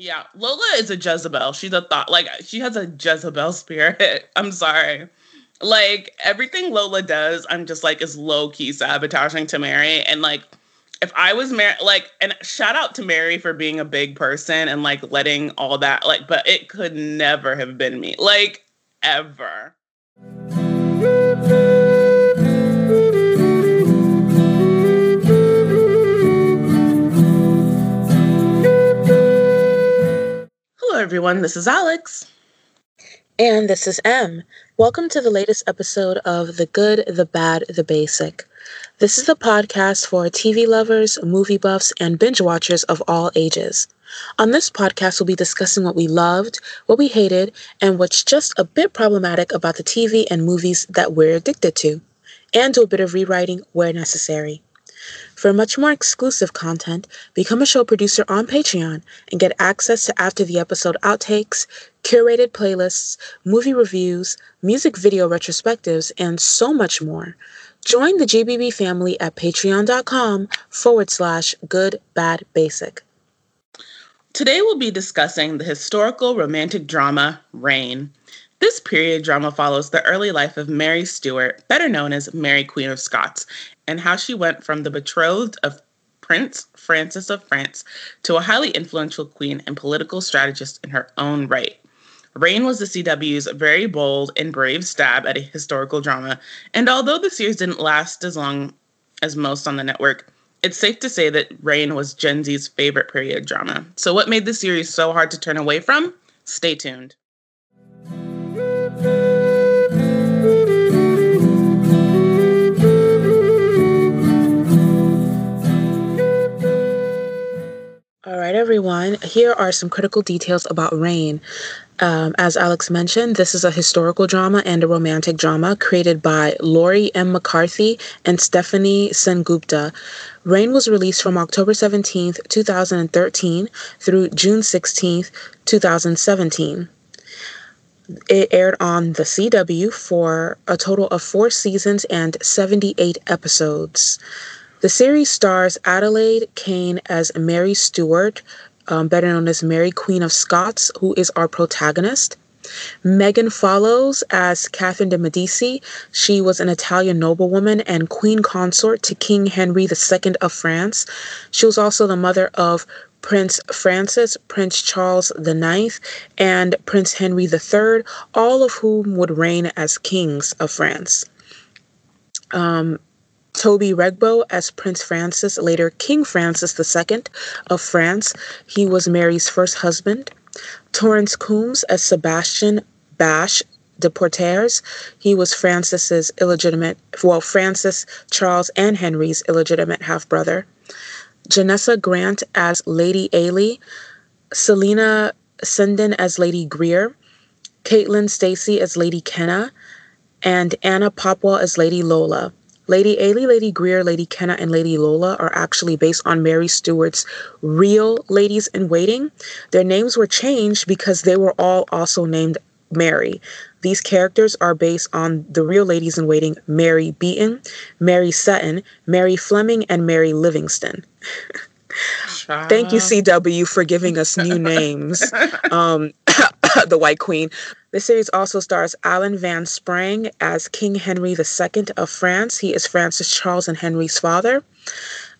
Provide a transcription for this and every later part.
Yeah, Lola is a Jezebel. She's a thought like she has a Jezebel spirit. I'm sorry. Like everything Lola does, I'm just like is low key sabotaging to Mary. And like if I was Mary, like, and shout out to Mary for being a big person and like letting all that, like, but it could never have been me, like, ever. Hello, everyone. This is Alex. And this is M. Welcome to the latest episode of The Good, the Bad, the Basic. This is a podcast for TV lovers, movie buffs, and binge watchers of all ages. On this podcast, we'll be discussing what we loved, what we hated, and what's just a bit problematic about the TV and movies that we're addicted to, and do a bit of rewriting where necessary. For much more exclusive content, become a show producer on Patreon and get access to after the episode outtakes, curated playlists, movie reviews, music video retrospectives, and so much more. Join the GBB family at patreon.com forward slash good bad basic. Today we'll be discussing the historical romantic drama Reign. This period drama follows the early life of Mary Stuart, better known as Mary Queen of Scots, and how she went from the betrothed of Prince Francis of France to a highly influential queen and political strategist in her own right. Reign was the CW's very bold and brave stab at a historical drama, and although the series didn't last as long as most on the network, it's safe to say that Reign was Gen Z's favorite period drama. So, what made the series so hard to turn away from? Stay tuned. All right, everyone. Here are some critical details about Reign. Um, as Alex mentioned, this is a historical drama and a romantic drama created by Laurie M. McCarthy and Stephanie Sengupta. Reign was released from October 17, 2013 through June 16, 2017. It aired on the CW for a total of four seasons and 78 episodes. The series stars Adelaide Kane as Mary Stuart, um, better known as Mary Queen of Scots, who is our protagonist. Megan Follows as Catherine de Medici. She was an Italian noblewoman and queen consort to King Henry II of France. She was also the mother of Prince Francis, Prince Charles IX, and Prince Henry III, all of whom would reign as kings of France. Um, Toby Regbo as Prince Francis, later King Francis II of France. He was Mary's first husband. Torrance Coombs as Sebastian Bash de Poitiers. He was Francis's illegitimate, well, Francis, Charles, and Henry's illegitimate half brother. Jenessa Grant as Lady Ailey. Celina Sinden as Lady Greer. Caitlin Stasey as Lady Kenna. And Anna Popplewell as Lady Lola. Lady Ailey, Lady Greer, Lady Kenna, and Lady Lola are actually based on Mary Stuart's real ladies in waiting. Their names were changed because they were all also named Mary. These characters are based on the real ladies in waiting Mary Beaton, Mary Seton, Mary Fleming, and Mary Livingston. Thank you, CW, for giving us new names. Um, the White Queen. The series also stars Alan Van Sprang as King Henry II of France. He is Francis Charles and Henry's father.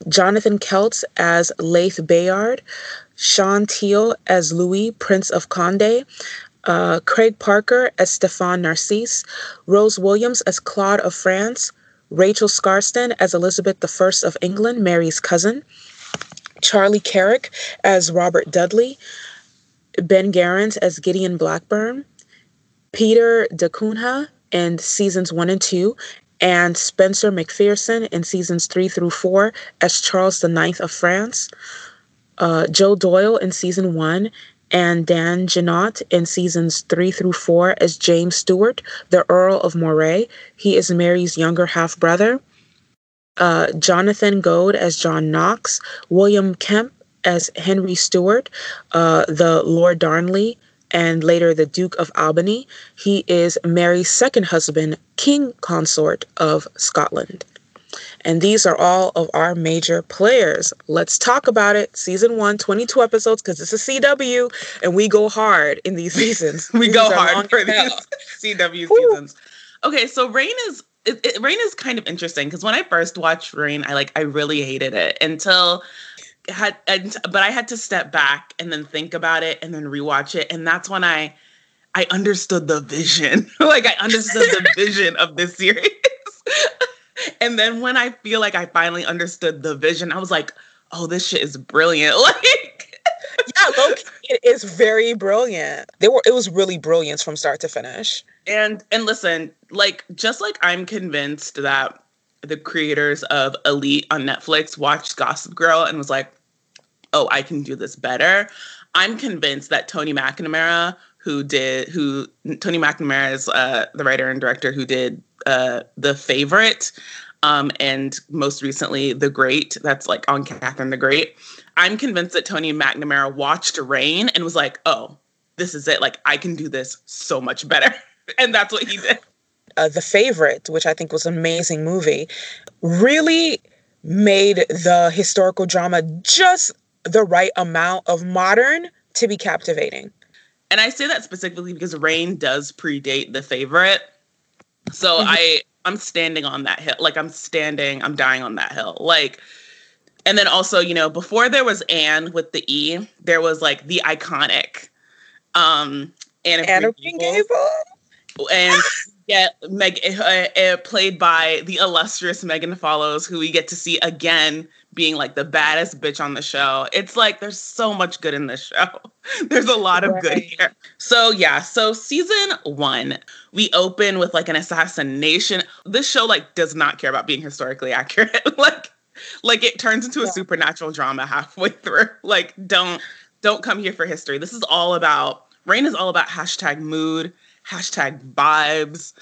Jonathan Keltz as Leith Bayard. Sean Teal as Louis, Prince of Conde. Uh, Craig Parker as Stefan Narcisse. Rose Williams as Claude of France. Rachel Skarsten as Elizabeth I of England, Mary's cousin. Charlie Carrick as Robert Dudley. Ben Garant as Gideon Blackburn, Peter DaCunha in seasons one and two, and Spencer McPherson in seasons three through four as Charles IX of France, uh, Joe Doyle in season one, and Dan Jeannotte in seasons three through four as James Stewart, the Earl of Moray. He is Mary's younger half brother. Uh, Jonathan Goad as John Knox, William Kemp as Henry Stewart, uh, the Lord Darnley, and later the Duke of Albany. He is Mary's second husband, King Consort of Scotland. And these are all of our major players. Let's talk about it. Season one, 22 episodes, because it's a CW and we go hard in these seasons. we these go hard for these CW seasons. Okay, so Reign is it, it, Reign is kind of interesting because when I first watched Reign, I like I really hated it until had and, but I had to step back and then think about it and then rewatch it and that's when I I understood the vision. like I understood the vision of this series. and then when I feel like I finally understood the vision, I was like, "Oh, this shit is brilliant." Like yeah, it is very brilliant. They were it was really brilliant from start to finish. And and listen, like just like I'm convinced that the creators of Elite on Netflix watched Gossip Girl and was like, "Oh, I can do this better." I'm convinced that Tony McNamara, who did who Tony McNamara is uh, the writer and director who did uh, The Favorite, um, and most recently The Great. That's like on Catherine the Great. I'm convinced that Tony McNamara watched Reign and was like, "Oh, this is it. Like I can do this so much better," and that's what he did. Uh, the Favorite, which I think was an amazing movie, really made the historical drama just the right amount of modern to be captivating. And I say that specifically because Reign does predate the favorite. So mm-hmm. I I'm standing on that hill. Like I'm standing, I'm dying on that hill. Like and then also, you know, before there was Anne with the E, there was like the iconic um Anne Anna, Anna Gable. And yeah, Meg, uh, uh, played by the illustrious Megan Follows, who we get to see again being like the baddest bitch on the show. It's like there's so much good in this show. there's a lot of good here. So yeah, so season 1, we open with like an assassination. This show like does not care about being historically accurate. like like it turns into a yeah. supernatural drama halfway through. Like don't don't come here for history. This is all about Reign is all about hashtag mood, hashtag vibes,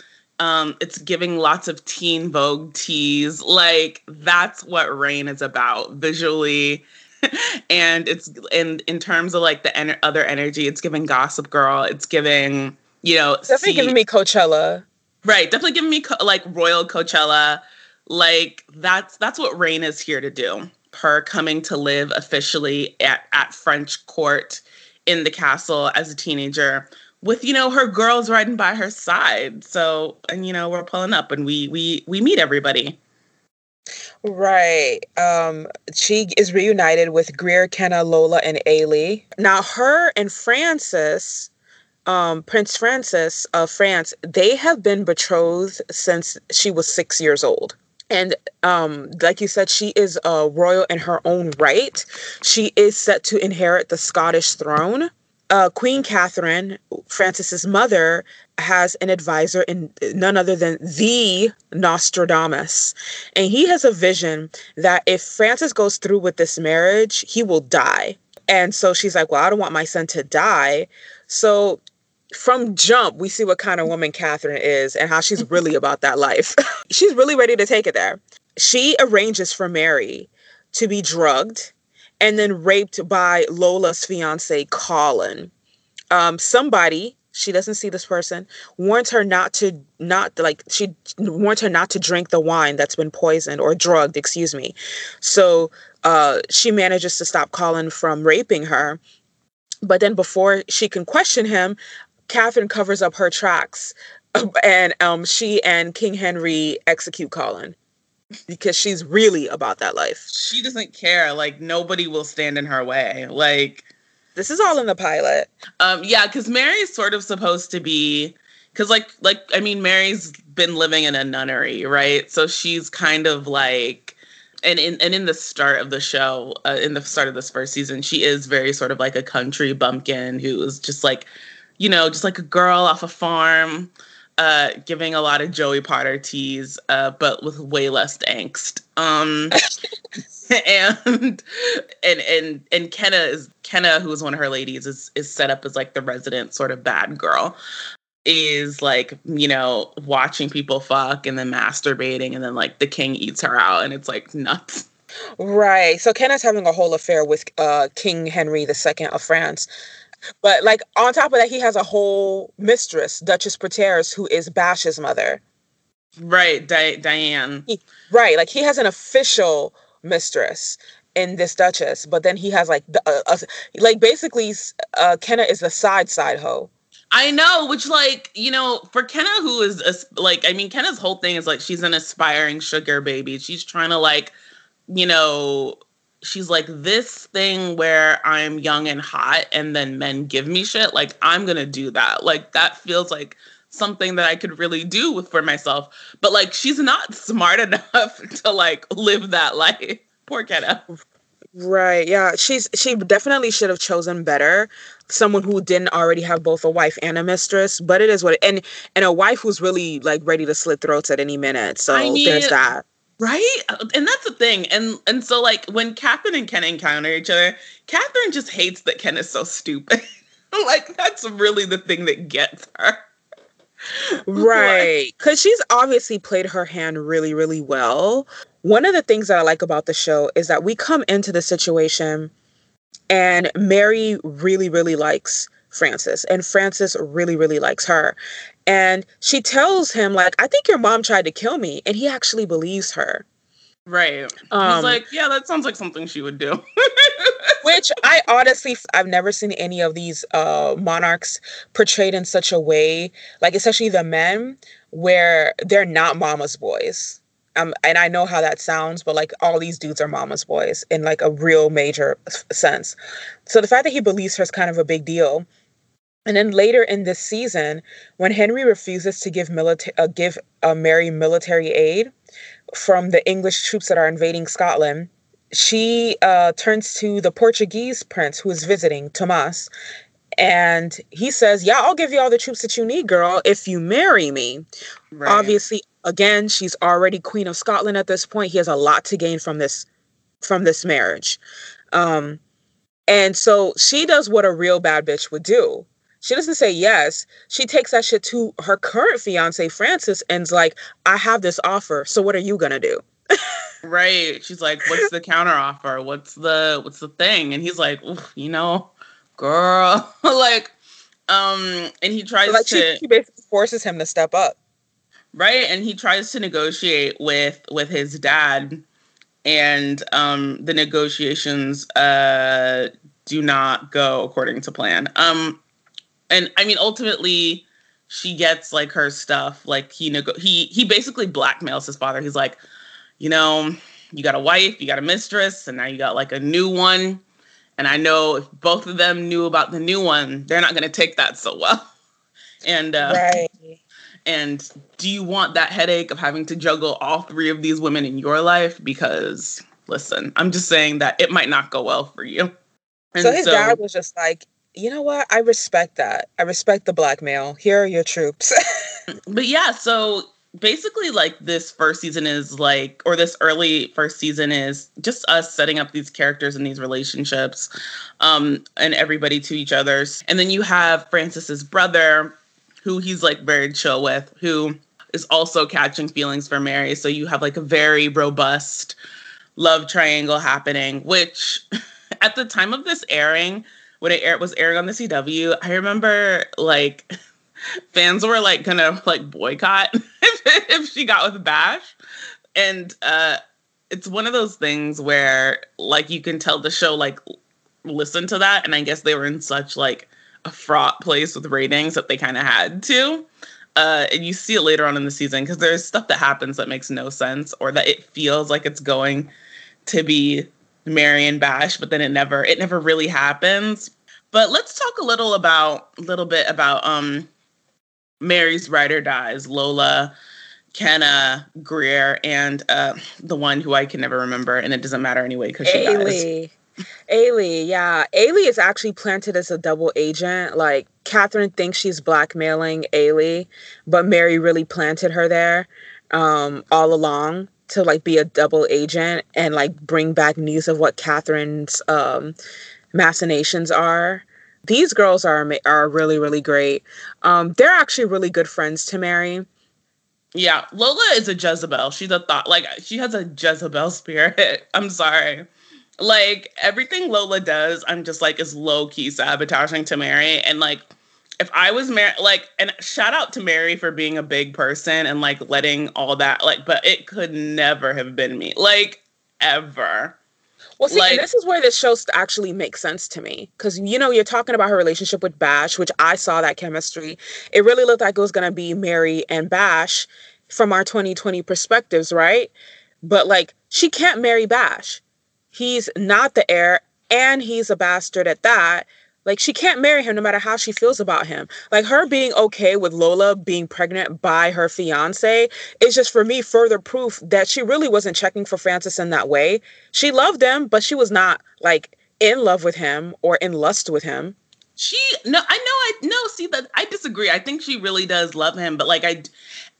um, it's giving lots of teen Vogue teas. Like that's what Reign is about visually. and it's in in terms of like the en- other energy, it's giving Gossip Girl. It's giving you know definitely giving me Coachella. Right, definitely giving me co- like Royal Coachella. Like that's that's what Reign is here to do. Her coming to live officially at at French court in the castle as a teenager with you know her girls riding by her side. So and you know we're pulling up and we we we meet everybody. Right. Um she is reunited with greer kenna lola and ailey. Now her and francis um prince francis of france they have been betrothed since she was six years old. And um, like you said, she is a royal in her own right. She is set to inherit the Scottish throne uh, Queen Catherine, Francis's mother, has an advisor in none other than the Nostradamus. And he has a vision that if Francis goes through with this marriage, he will die. And so she's like, Well, I don't want my son to die. So from jump, we see what kind of woman Catherine is and how she's really about that life. she's really ready to take it there. She arranges for Mary to be drugged and then raped by Lola's fiance, Colin. Um, somebody, she doesn't see this person, warns her not to not like she warns her not to drink the wine that's been poisoned or drugged, excuse me. So uh, she manages to stop Colin from raping her. But then before she can question him, Catherine covers up her tracks and um, she and King Henry execute Colin because she's really about that life. She doesn't care. Like nobody will stand in her way. Like this is all in the pilot. Um yeah, cuz Mary's sort of supposed to be cuz like like I mean Mary's been living in a nunnery, right? So she's kind of like and in and in the start of the show, uh, in the start of this first season, she is very sort of like a country bumpkin who is just like, you know, just like a girl off a farm uh, giving a lot of Joey Potter teas, uh, but with way less angst. Um, and and and and Kenna is Kenna, who is one of her ladies, is is set up as like the resident sort of bad girl. Is like you know watching people fuck and then masturbating and then like the king eats her out and it's like nuts. Right. So Kenna's having a whole affair with uh, King Henry II of France but like on top of that, he has a whole mistress, Duchess Poitiers, who is Bash's mother. Right, Di- Diane. He, right, like he has an official mistress in this Duchess, but then he has like the uh, uh, like basically uh Kenna is the side side hoe. I know, which like you know, for Kenna, who is a, like, I mean, Kenna's whole thing is like she's an aspiring sugar baby. She's trying to like, you know, she's like this thing where I'm young and hot, and then men give me shit. Like I'm gonna do that. Like that feels like something that I could really do with for myself. But like she's not smart enough to like live that life. Poor Kenna. Right. Yeah. She's she definitely should have chosen better someone who didn't already have both a wife and a mistress. But it is what and and a wife who's really like ready to slit throats at any minute. So I mean, there's that. Right? Uh, and that's the thing. And and so like when Catherine and Ken encounter each other, Catherine just hates that Ken is so stupid. like that's really the thing that gets her. Right. Cuz she's obviously played her hand really really well. One of the things that I like about the show is that we come into the situation and Mary really, really likes Francis, and Francis really, really likes her. And she tells him, like, I think your mom tried to kill me. And he actually believes her. Right. Um, He's like, yeah, that sounds like something she would do. which I honestly, I've never seen any of these uh, monarchs portrayed in such a way, like, especially the men, where they're not mama's boys um, and I know how that sounds, but like all these dudes are mama's boys in like a real major sense. So the fact that he believes her is kind of a big deal. And then later in this season, when Henry refuses to give military uh, give uh, Mary military aid from the English troops that are invading Scotland, she uh, turns to the Portuguese prince who is visiting, Tomas, and he says, Yeah, I'll give you all the troops that you need, girl, if you marry me. Right. Obviously, again, she's already Queen of Scotland at this point. He has a lot to gain from this from this marriage. Um, and so she does what a real bad bitch would do. She doesn't say yes. She takes that shit to her current fiance, Francis, and's like, I have this offer. So what are you gonna do? right. She's like, what's the counter offer? What's the what's the thing? And he's like, you know, girl. like, um, and he tries like to she, she basically forces him to step up right and he tries to negotiate with with his dad and um the negotiations uh do not go according to plan um and i mean ultimately she gets like her stuff like he nego- he he basically blackmails his father he's like you know you got a wife you got a mistress and now you got like a new one and i know if both of them knew about the new one they're not going to take that so well and uh right and do you want that headache of having to juggle all three of these women in your life? Because listen, I'm just saying that it might not go well for you. And so his so, dad was just like, you know what? I respect that. I respect the blackmail. Here are your troops. but yeah, so basically like this first season is like or this early first season is just us setting up these characters and these relationships um and everybody to each other's and then you have francis's brother who he's like very chill with, who is also catching feelings for Mary. So you have like a very robust love triangle happening, which at the time of this airing, when it air- was airing on the CW, I remember like fans were like gonna like boycott if, if she got with Bash. And uh it's one of those things where like you can tell the show like listen to that and I guess they were in such like a fraught place with ratings that they kind of had to. Uh, and you see it later on in the season because there's stuff that happens that makes no sense or that it feels like it's going to be Marion Bash, but then it never it never really happens. But let's talk a little about a little bit about um Mary's ride or dies, Lola, Kenna, Greer, and uh the one who I can never remember, and it doesn't matter anyway because she dies. Ailey, yeah. Ailey is actually planted as a double agent. Like Catherine thinks she's blackmailing Ailey, but Mary really planted her there um, all along to like be a double agent and like bring back news of what Catherine's um, machinations are. These girls are are really really great. Um, they're actually really good friends to Mary. Yeah, Lola is a Jezebel. She's a thought like she has a Jezebel spirit. I'm sorry like everything Lola does, I'm just like is low key sabotaging to Mary. And like if I was Mary, like, and shout out to Mary for being a big person and like letting all that, like, but it could never have been me, like, ever. Well, see, like, this is where this show actually makes sense to me because you know you're talking about her relationship with Bash, which I saw that chemistry. It really looked like it was gonna be Mary and Bash from our 2020 perspectives, right? But like, she can't marry Bash. He's not the heir, and he's a bastard at that. Like she can't marry him no matter how she feels about him. Like her being okay with Lola being pregnant by her fiance is just for me further proof that she really wasn't checking for Francis in that way. She loved him, but she was not like in love with him or in lust with him. She no, I know I no, see that I disagree. I think she really does love him, but like I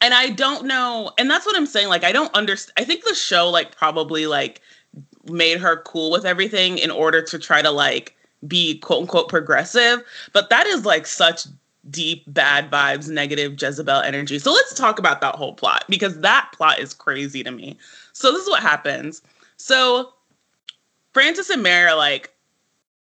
and I don't know, and that's what I'm saying. Like I don't understand. I think the show like probably like made her cool with everything in order to try to like be quote unquote progressive, but that is like such deep bad vibes, negative Jezebel energy. So let's talk about that whole plot because that plot is crazy to me. So this is what happens. So Francis and Mary are like,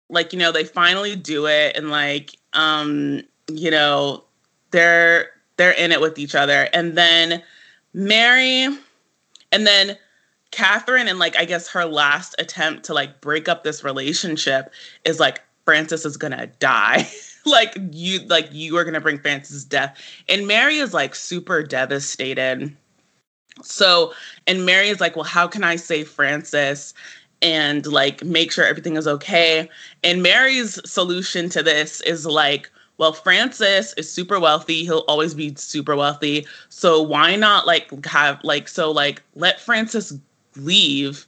like you know, they finally do it, and like, um, you know, they're they're in it with each other, and then Mary, and then Catherine and like I guess her last attempt to like break up this relationship is like Francis is gonna die. like you like you are gonna bring Francis' death. And Mary is like super devastated. So and Mary is like, well, how can I save Francis? and like make sure everything is okay. And Mary's solution to this is like, well, Francis is super wealthy. He'll always be super wealthy. So why not like have like so like let Francis leave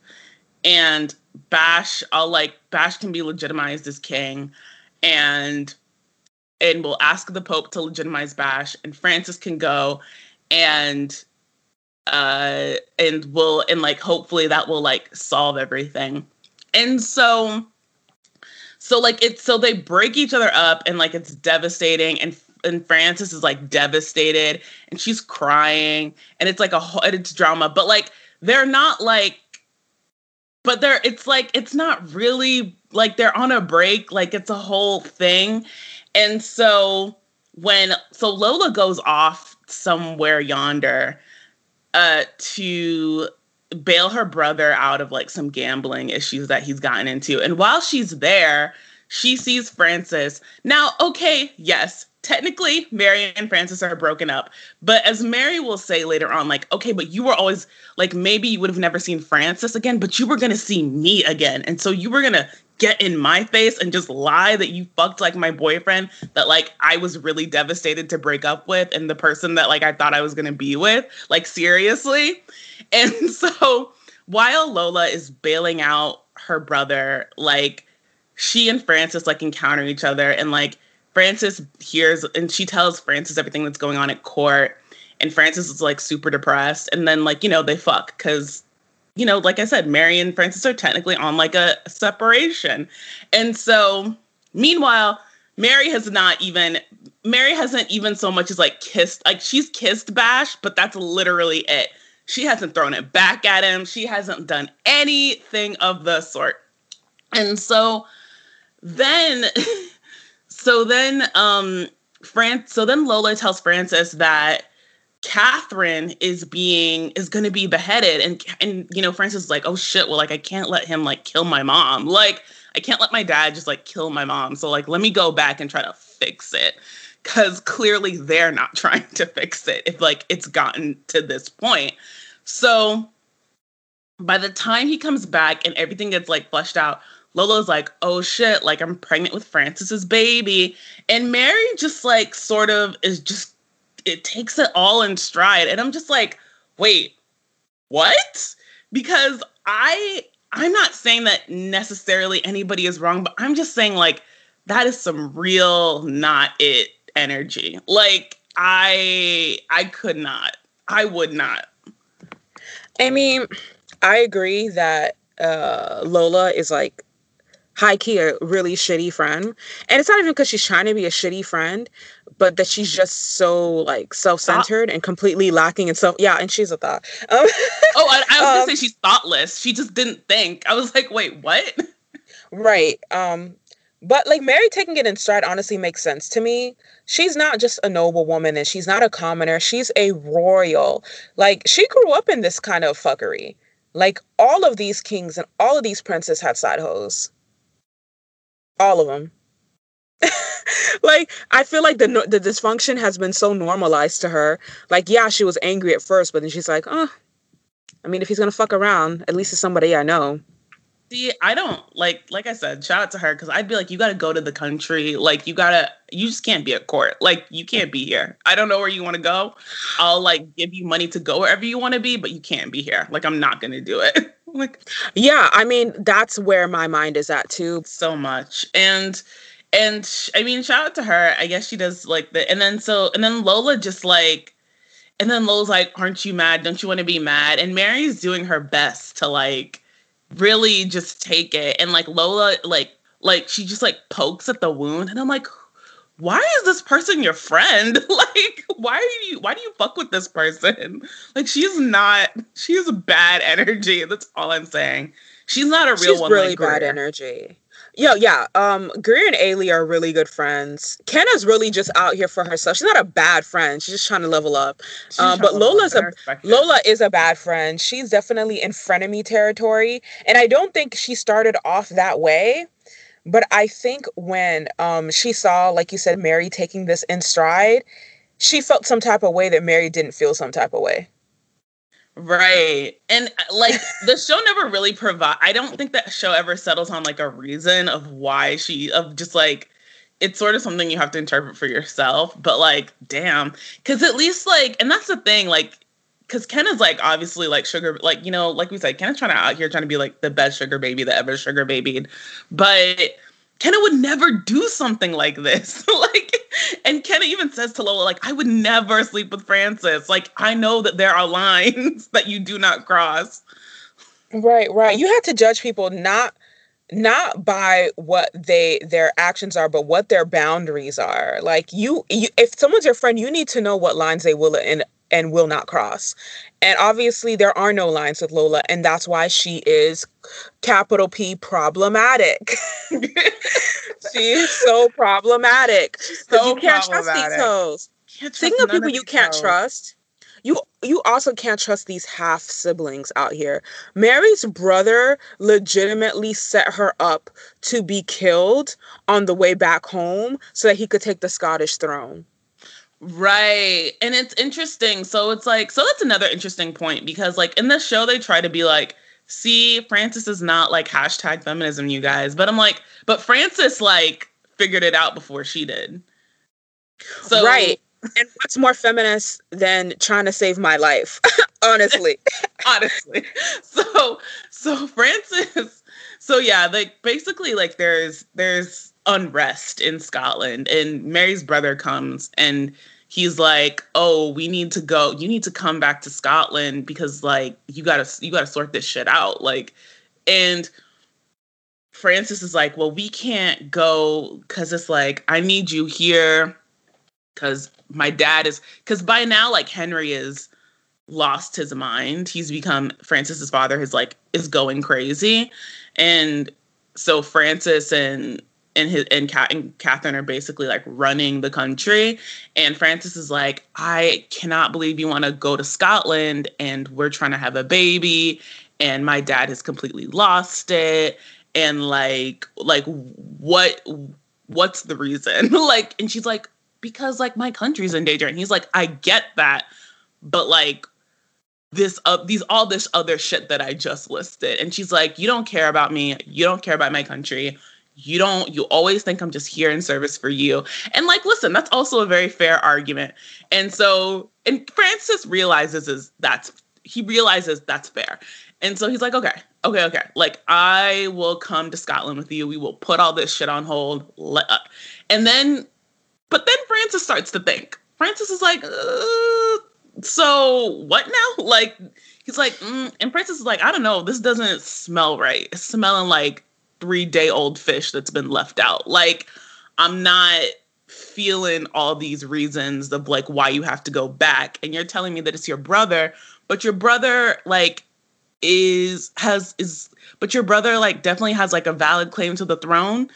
and Bash, I'll like Bash can be legitimized as king and and we'll ask the Pope to legitimize Bash and Francis can go and uh and we'll and like hopefully that will like solve everything. And so so like it's so they break each other up and like it's devastating and and Francis is like devastated and she's crying and it's like a it's drama but like they're not like but they're it's like it's not really like they're on a break like it's a whole thing. And so when so lola goes off somewhere yonder uh to bail her brother out of like some gambling issues that he's gotten into. And while she's there she sees francis. Now okay yes technically Mary and Francis are broken up. But as Mary will say later on, like, okay, but you were always like, maybe you would have never seen Francis again, but you were gonna see me again. And so you were gonna get in my face and just lie that you fucked like my boyfriend that like I was really devastated to break up with and the person that like I thought I was gonna be with. Like seriously. And so while Lola is bailing out her brother, like she and Francis like encounter each other and like Francis hears and she tells Francis everything that's going on at court. And Francis is like super depressed. And then, like, you know, they fuck because, you know, like I said, Mary and Francis are technically on like a separation. And so, meanwhile, Mary has not even, Mary hasn't even so much as like kissed, like she's kissed Bash, but that's literally it. She hasn't thrown it back at him. She hasn't done anything of the sort. And so then so then um Fran so then Lola tells Francis that Catherine is being is going to be beheaded. And and you know Francis is like oh shit. Well like I can't let him like kill my mom. Like I can't let my dad just like kill my mom. So like let me go back and try to fix it. Cuz clearly they're not trying to fix it if like it's gotten to this point. So by the time he comes back and everything gets like flushed out Lola's like, oh shit, like I'm pregnant with Francis's baby. And Mary just like sort of is just, it takes it all in stride. And I'm just like, wait, what? Because I, I'm not saying that necessarily anybody is wrong, but I'm just saying like that is some real not it energy. Like I, I could not, I would not. I mean, I agree that uh, Lola is like high key a really shitty friend. And it's not even because she's trying to be a shitty friend, but that she's just so like self centered and completely lacking in self. Yeah, and she's a thought. Um, oh, I, I was gonna um, say she's thoughtless. She just didn't think. I was like, wait, what? Right. Um, But like Mary taking it in stride honestly makes sense to me. She's not just a noble woman and she's not a commoner. She's a royal. Like she grew up in this kind of fuckery. Like all of these kings and all of these princes had side hoes. All of them. like I feel like the the dysfunction has been so normalized to her. Like yeah, she was angry at first, but then she's like, "Oh, I mean, if he's gonna fuck around, at least it's somebody I know." See, I don't like like I said, shout out to her because I'd be like, you gotta go to the country. Like you gotta you just can't be at court. Like you can't be here. I don't know where you wanna go. I'll like give you money to go wherever you wanna be, but you can't be here. Like I'm not gonna do it. like Yeah, I mean, that's where my mind is at too. So much. And and I mean, shout out to her. I guess she does like the and then so and then Lola just like and then Lola's like, Aren't you mad? Don't you want to be mad? And Mary's doing her best to like really just take it. And like lola like like she just like pokes at the wound. And i'm like why is this person your friend? Like why are you why do you fuck with this person? Like she's not she's a bad energy. That's all i'm saying. She's not a real she's one really like bad energy Yo, yeah. Um, Greer and Ailey are really good friends. Kenna's really just out here for herself. She's not a bad friend. She's just trying to level up. Um, but Lola's a. Lola is a bad friend. She's definitely in frenemy territory, and I don't think she started off that way. But I think when um she saw, like you said, Mary taking this in stride, she felt some type of way that Mary didn't feel some type of way. Right. And like the show never really provide I don't think that show ever settles on like a reason of why she of just like it's sort of something you have to interpret for yourself, but like damn, cuz at least like and that's the thing like cuz Ken is like obviously like sugar like you know like we said Ken is trying to out here trying to be like the best sugar baby that ever sugar babied. But Kenna would never do something like this. like, and Kenna even says to Lola, like, I would never sleep with Francis. Like, I know that there are lines that you do not cross. Right, right. You have to judge people not not by what they their actions are, but what their boundaries are. Like you, you if someone's your friend, you need to know what lines they will and and will not cross. And obviously there are no lines with Lola, and that's why she is capital P problematic. she is so problematic. Because So you can't trust these hoes. Speaking of people you can't hoes. trust, you you also can't trust these half siblings out here. Mary's brother legitimately set her up to be killed on the way back home so that he could take the Scottish throne. Right. And it's interesting. So it's like, so that's another interesting point because, like, in the show, they try to be like, see, Francis is not like hashtag feminism, you guys. But I'm like, but Francis, like, figured it out before she did. So, right. And what's more feminist than trying to save my life? Honestly. honestly. So so Francis so yeah, like basically like there's there's unrest in Scotland and Mary's brother comes and he's like, "Oh, we need to go. You need to come back to Scotland because like you got to you got to sort this shit out." Like and Francis is like, "Well, we can't go cuz it's like I need you here cuz my dad is cuz by now like Henry is lost his mind. He's become Francis's father is like is going crazy. And so Francis and and his and, Cat, and Catherine are basically like running the country. And Francis is like, I cannot believe you want to go to Scotland and we're trying to have a baby. And my dad has completely lost it. And like, like what what's the reason? like, and she's like, because like my country's in danger. And he's like, I get that, but like this uh, these all this other shit that I just listed. And she's like, You don't care about me. You don't care about my country. You don't, you always think I'm just here in service for you. And like, listen, that's also a very fair argument. And so, and Francis realizes is that's he realizes that's fair. And so he's like, okay, okay, okay. Like, I will come to Scotland with you. We will put all this shit on hold. Uh, and then, but then Francis starts to think. Francis is like, uh, so what now? Like, he's like, mm, and Francis is like, I don't know. This doesn't smell right. It's smelling like three day old fish that's been left out. Like, I'm not feeling all these reasons of like why you have to go back. And you're telling me that it's your brother, but your brother, like, is has is but your brother like definitely has like a valid claim to the throne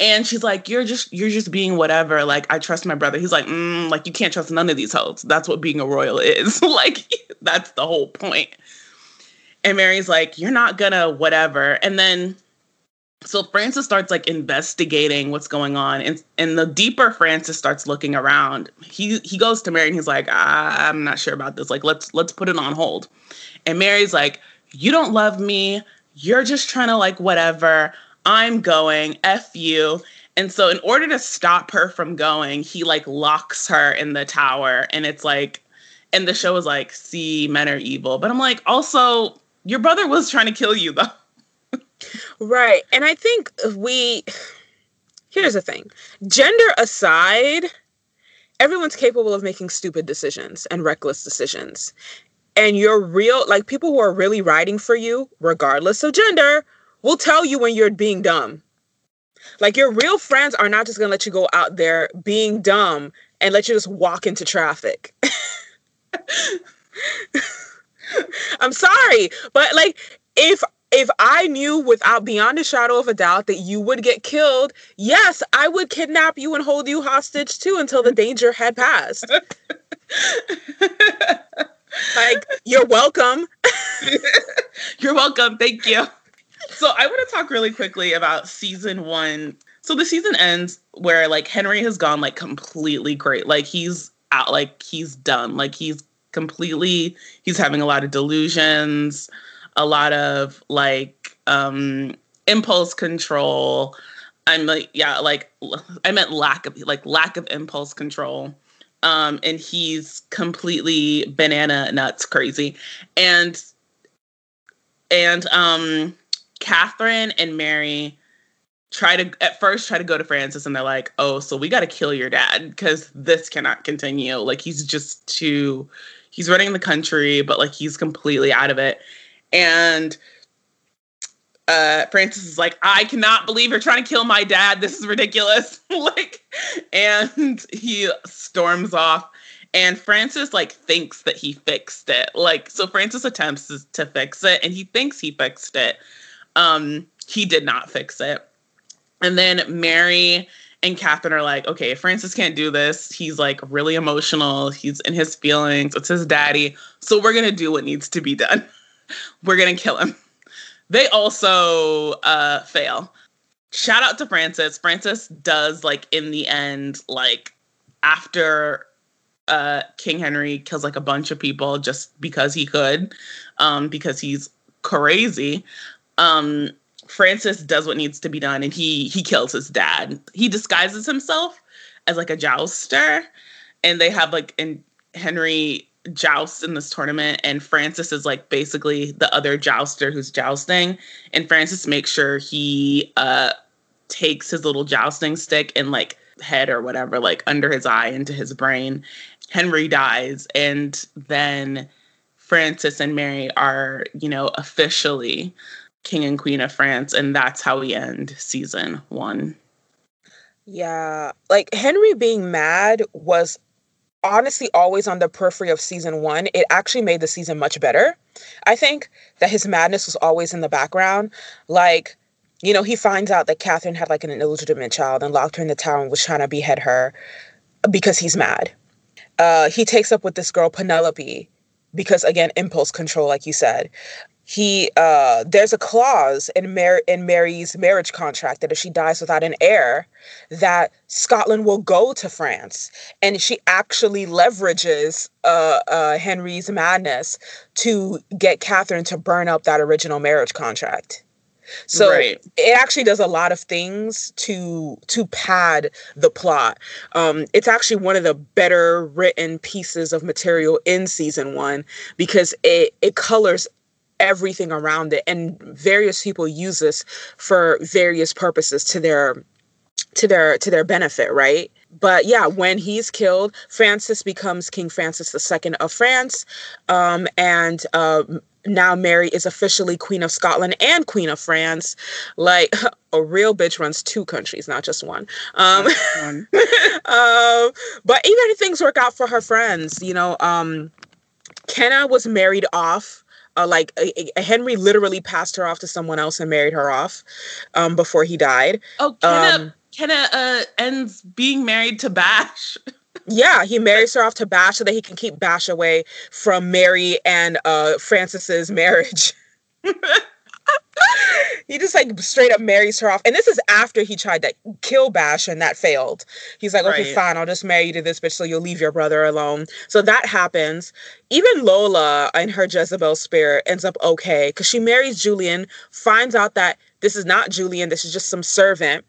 And she's like, "You're just you're just being whatever. Like I trust my brother." He's like, mm, "Like you can't trust none of these hoes. That's what being a royal is. like that's the whole point." And Mary's like, "You're not gonna whatever." And then so Francis starts like investigating what's going on, and and the deeper Francis starts looking around, he he goes to Mary and he's like, ah, I'm not sure about this. Like, let's let's put it on hold. And Mary's like, You don't love me. You're just trying to like whatever. I'm going. F you. And so in order to stop her from going, he like locks her in the tower, and it's like, and the show is like, see, men are evil. But I'm like, also, your brother was trying to kill you though. Right. And I think we here's the thing. Gender aside, everyone's capable of making stupid decisions and reckless decisions. And you're real like people who are really riding for you, regardless of gender, will tell you when you're being dumb. Like your real friends are not just to let you go out there being dumb and let you just walk into traffic. I'm sorry, but like if if I knew without beyond a shadow of a doubt that you would get killed, yes, I would kidnap you and hold you hostage too until the danger had passed. like, you're welcome. you're welcome. Thank you. So, I want to talk really quickly about season one. So, the season ends where like Henry has gone like completely great. Like, he's out, like, he's done. Like, he's completely, he's having a lot of delusions a lot of like um impulse control. I'm like, yeah, like I meant lack of like lack of impulse control. Um, and he's completely banana nuts crazy. And and um Catherine and Mary try to at first try to go to Francis and they're like, "Oh, so we got to kill your dad because this cannot continue. Like he's just too he's running the country, but like he's completely out of it." And uh, Francis is like, I cannot believe you're trying to kill my dad. This is ridiculous. like, and he storms off. And Francis like thinks that he fixed it. Like, so Francis attempts to fix it, and he thinks he fixed it. Um, he did not fix it. And then Mary and Catherine are like, okay, Francis can't do this. He's like really emotional. He's in his feelings. It's his daddy. So we're gonna do what needs to be done. we're gonna kill him. They also uh, fail. Shout out to Francis. Francis does like in the end, like after uh, King Henry kills like a bunch of people just because he could, um, because he's crazy. Um, Francis does what needs to be done, and he he kills his dad. He disguises himself as like a jouster, and they have like and Henry jousts in this tournament and Francis is like basically the other jouster who's jousting and Francis makes sure he uh takes his little jousting stick and like head or whatever like under his eye into his brain. Henry dies and then Francis and Mary are, you know, officially king and queen of France and that's how we end season 1. Yeah, like Henry being mad was honestly always on the periphery of season one, it actually made the season much better. I think that his madness was always in the background. Like, you know, he finds out that Catherine had like an illegitimate child and locked her in the tower and was trying to behead her because he's mad. Uh, he takes up with this girl, Penelope, because again, impulse control, like you said he uh there's a clause in Mar- in Mary's marriage contract that if she dies without an heir that Scotland will go to France and she actually leverages uh, uh Henry's madness to get Catherine to burn up that original marriage contract. So right. it actually does a lot of things to to pad the plot. Um, it's actually one of the better written pieces of material in season one because it it colors everything around it and various people use this for various purposes to their to their to their benefit right? But yeah when he's killed francis becomes king francis ii of france um, and uh, now mary is officially queen of scotland and queen of france. Like a real bitch runs two countries not just one. Um, um but even if things work out for her friends you know um kenna was married off uh, like Henry literally passed her off to someone else and married her off um, before he died. Oh, Kenna, um, Kenna uh, ends being married to Bash. Yeah, he marries her off to Bash so that he can keep Bash away from Mary and uh Francis's marriage. he just like straight up marries her off. And this is after he tried to kill Bash and that failed. He's like, okay, Right. fine, I'll just marry you to this bitch so you'll leave your brother alone. So that happens. Even Lola and her Jezebel spirit ends up okay because she marries Julian, finds out that this is not Julian, this is just some servant.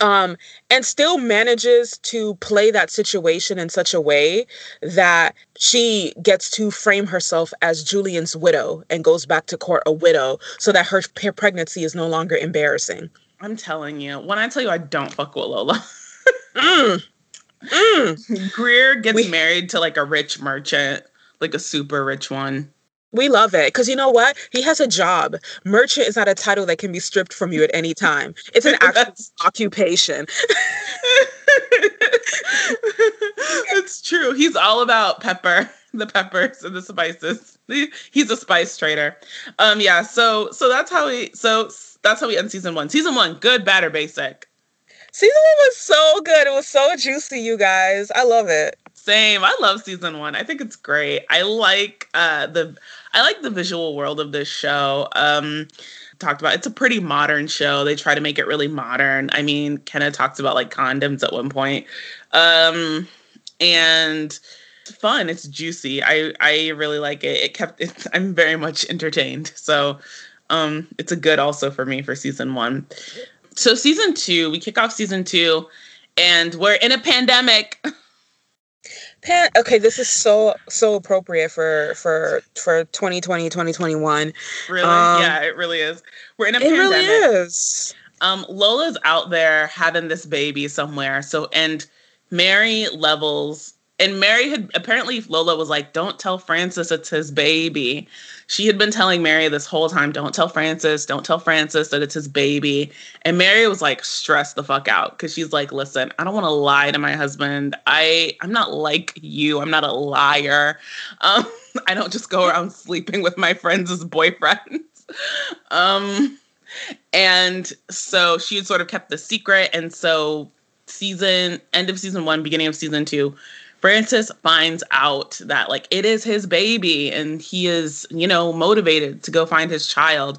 Um, and still manages to play that situation in such a way that she gets to frame herself as Julian's widow and goes back to court a widow so that her p- pregnancy is no longer embarrassing. I'm telling you, when I tell you I don't fuck with Lola, Mm. Mm. Greer gets We- married to like a rich merchant, like a super rich one. We love it because you know what? He has a job. Merchant is not a title that can be stripped from you at any time. It's an actual occupation. it's true. He's all about pepper, the peppers and the spices. He's a spice trader. Um, yeah. So, so that's how we. So that's how we end season one. Season one, good, bad, or basic. Season one was so good. It was so juicy, you guys. I love it. Same. I love season one. I think it's great. I like uh the I like the visual world of this show. Um talked about it's a pretty modern show. They try to make it really modern. I mean, Kenna talks about like condoms at one point. Um and it's fun. It's juicy. I I really like it. It kept it, I'm very much entertained. So um it's a good also for me for season 1. So season 2, we kick off season 2 and we're in a pandemic. Pan- okay, this is so so appropriate for for for 2020 2021. Really? Um, yeah, it really is. We're in a It pandemic. really is. Um, Lola's out there having this baby somewhere. So and Mary levels and Mary had apparently Lola was like, Don't tell Francis it's his baby. She had been telling Mary this whole time, Don't tell Francis, don't tell Francis that it's his baby. And Mary was like stressed the fuck out because she's like, Listen, I don't want to lie to my husband. I I'm not like you. I'm not a liar. Um, I don't just go around sleeping with my friends boyfriends. Um and so she had sort of kept the secret and so season end of season one beginning of season two francis finds out that like it is his baby and he is you know motivated to go find his child.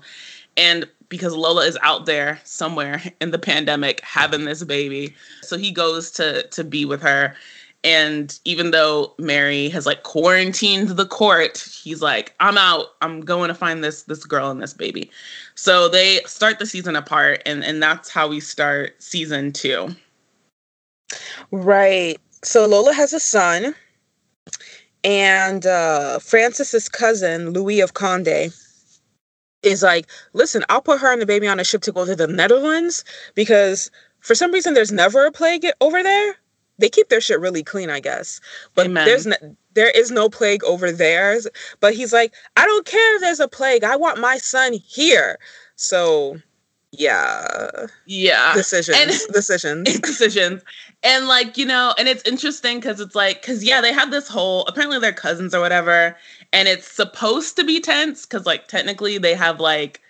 And because lola is out there somewhere in the pandemic having this baby so he goes to to be with her. And even though mary has like quarantined the court he's like i'm out. I'm going to find this this girl and this baby. So they start the season apart and and that's how we start season two. Right. So Lola has a son, and uh, Francis's cousin Louis of Conde is like, "Listen, I'll put her and the baby on a ship to go to the Netherlands because for some reason there's never a plague over there. They keep their shit really clean, I guess, but Amen. there's no, there is no plague over there. But he's like, I don't care if there's a plague. I want my son here. So, yeah, yeah. Decisions, and- decisions. decisions. And like you know and it's interesting because it's like because yeah they have this whole apparently they're cousins or whatever and it's supposed to be tense because like technically they have like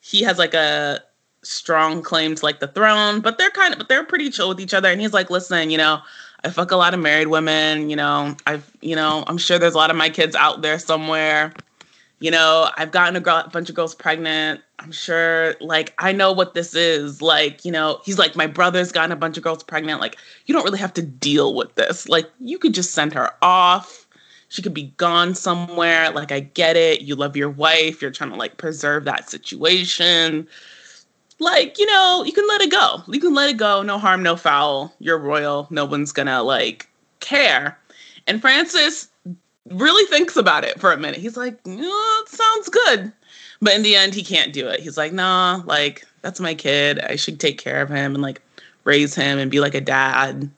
he has like a strong claim to like the throne but they're kind of but they're pretty chill with each other and he's like listen you know i fuck a lot of married women you know i've you know i'm sure there's a lot of my kids out there somewhere you know i've gotten a, girl, bunch of girls pregnant. I'm sure like i know what this is. Like you know he's like my brother's gotten a bunch of girls pregnant. Like you don't really have to deal with this. Like you could just send her off. She could be gone somewhere. Like i get it. You love your wife. You're trying to like preserve that situation. Like you know you can let it go. You can let it go. No harm no foul. You're royal. No one's gonna like care. And francis really thinks about it for a minute. He's like "Yeah, it sounds good. But in the end he can't do it. He's like nah like that's my kid. I should take care of him and like raise him and be like a dad.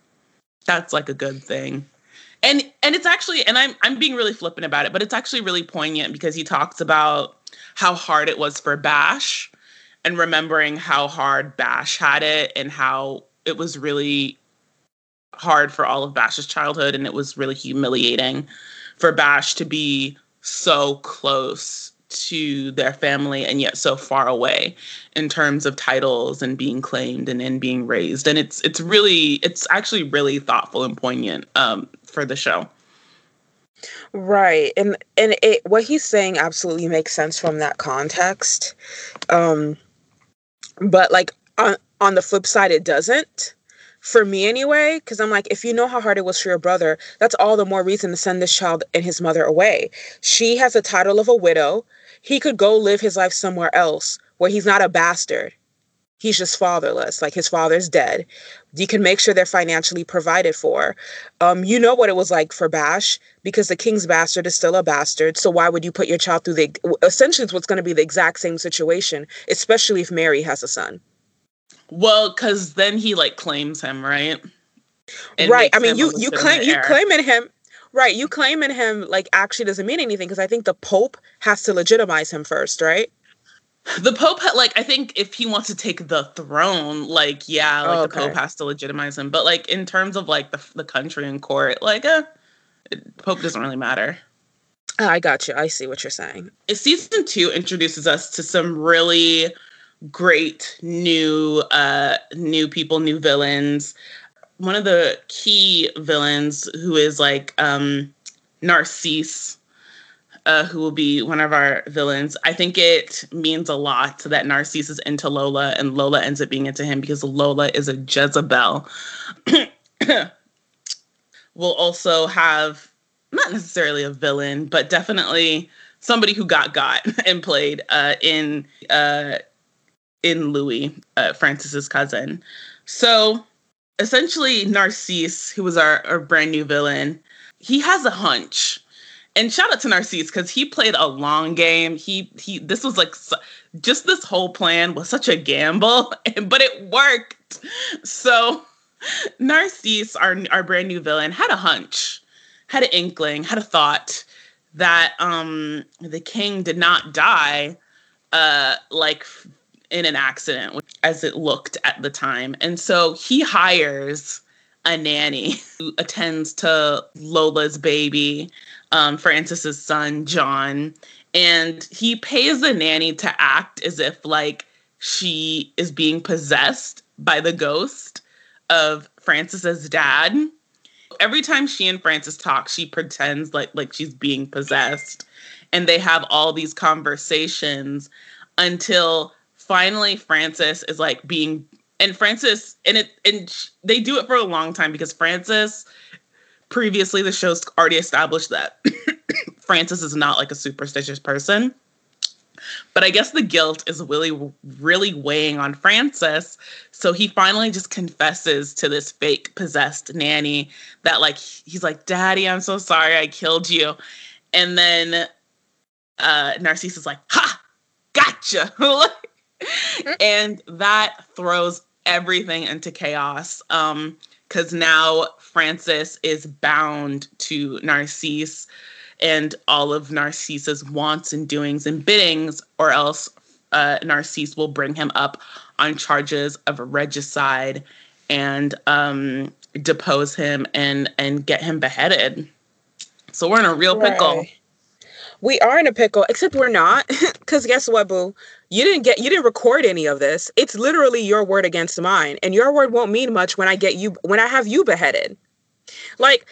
That's like a good thing. And and it's actually and i'm i'm being really flippant about it but it's actually really poignant because he talks about how hard it was for bash and remembering how hard bash had it and how it was really hard for all of bash's childhood and it was really humiliating for bash to be so close to their family and yet so far away in terms of titles and being claimed and, and being raised. And it's it's really it's actually really thoughtful and poignant um, for the show. Right. And and it what he's saying absolutely makes sense from that context. Um but like on on the flip side it doesn't for me anyway because i'm like if you know how hard it was for your brother that's all the more reason to send this child and his mother away she has the title of a widow he could go live his life somewhere else where he's not a bastard. He's just fatherless, like his father's dead. You can make sure they're financially provided for. Um, you know what it was like for Bash because the king's bastard is still a bastard. So why would you put your child through the essentially it's what's going to be the exact same situation, especially if Mary has a son. Well, because then he like claims him, right? And right. I mean, you you claim you claiming him Right. You claiming him like actually doesn't mean anything because I think the Pope has to legitimize him first, right? The Pope, like, I think if he wants to take the throne, like, yeah, like oh, okay. the Pope has to legitimize him. But like in terms of like the the country and court, like, uh, Pope doesn't really matter. I got you. I see what you're saying. Season two introduces us to some really great new uh new people, new villains one of the key villains who is like um Narcisse, uh, who will be one of our villains. I think it means a lot that Narcisse is into Lola and Lola ends up being into him because Lola is a Jezebel. we'll also have not necessarily a villain, but definitely somebody who got got and played uh, in uh, in Louis, uh, Francis's cousin. So essentially Narcisse, who was our, our brand new villain, he has a hunch. And shout out to Narcisse because he played a long game. He he this was like just this whole plan was such a gamble, but it worked. So Narcisse, our our brand new villain, had a hunch, had an inkling, had a thought that um the king did not die uh like in an accident as it looked at the time. And so he hires a nanny who attends to Lola's baby, um, Francis's son, John. And he pays the nanny to act as if like she is being possessed by the ghost of Francis's dad. Every time she and Francis talk, she pretends like like she's being possessed. And they have all these conversations until finally Francis is like being and Francis and it and they do it for a long time because Francis previously the show's already established that Francis is not like a superstitious person. But I guess the guilt is really really weighing on Francis, so he finally just confesses to this fake possessed nanny that like he's like, "Daddy, I'm so sorry I killed you." And then uh Narcisse is like, "Ha! Gotcha." and that throws everything into chaos. Um, because now Francis is bound to Narcisse and all of Narcisse's wants and doings and biddings, or else uh, Narcisse will bring him up on charges of regicide and um, depose him and and get him beheaded. So we're in a real pickle. Right. We are in a pickle, except we're not. Because guess what, boo? You didn't get you didn't record any of this. It's literally your word against mine. And your word won't mean much when I get you when I have you beheaded. Like,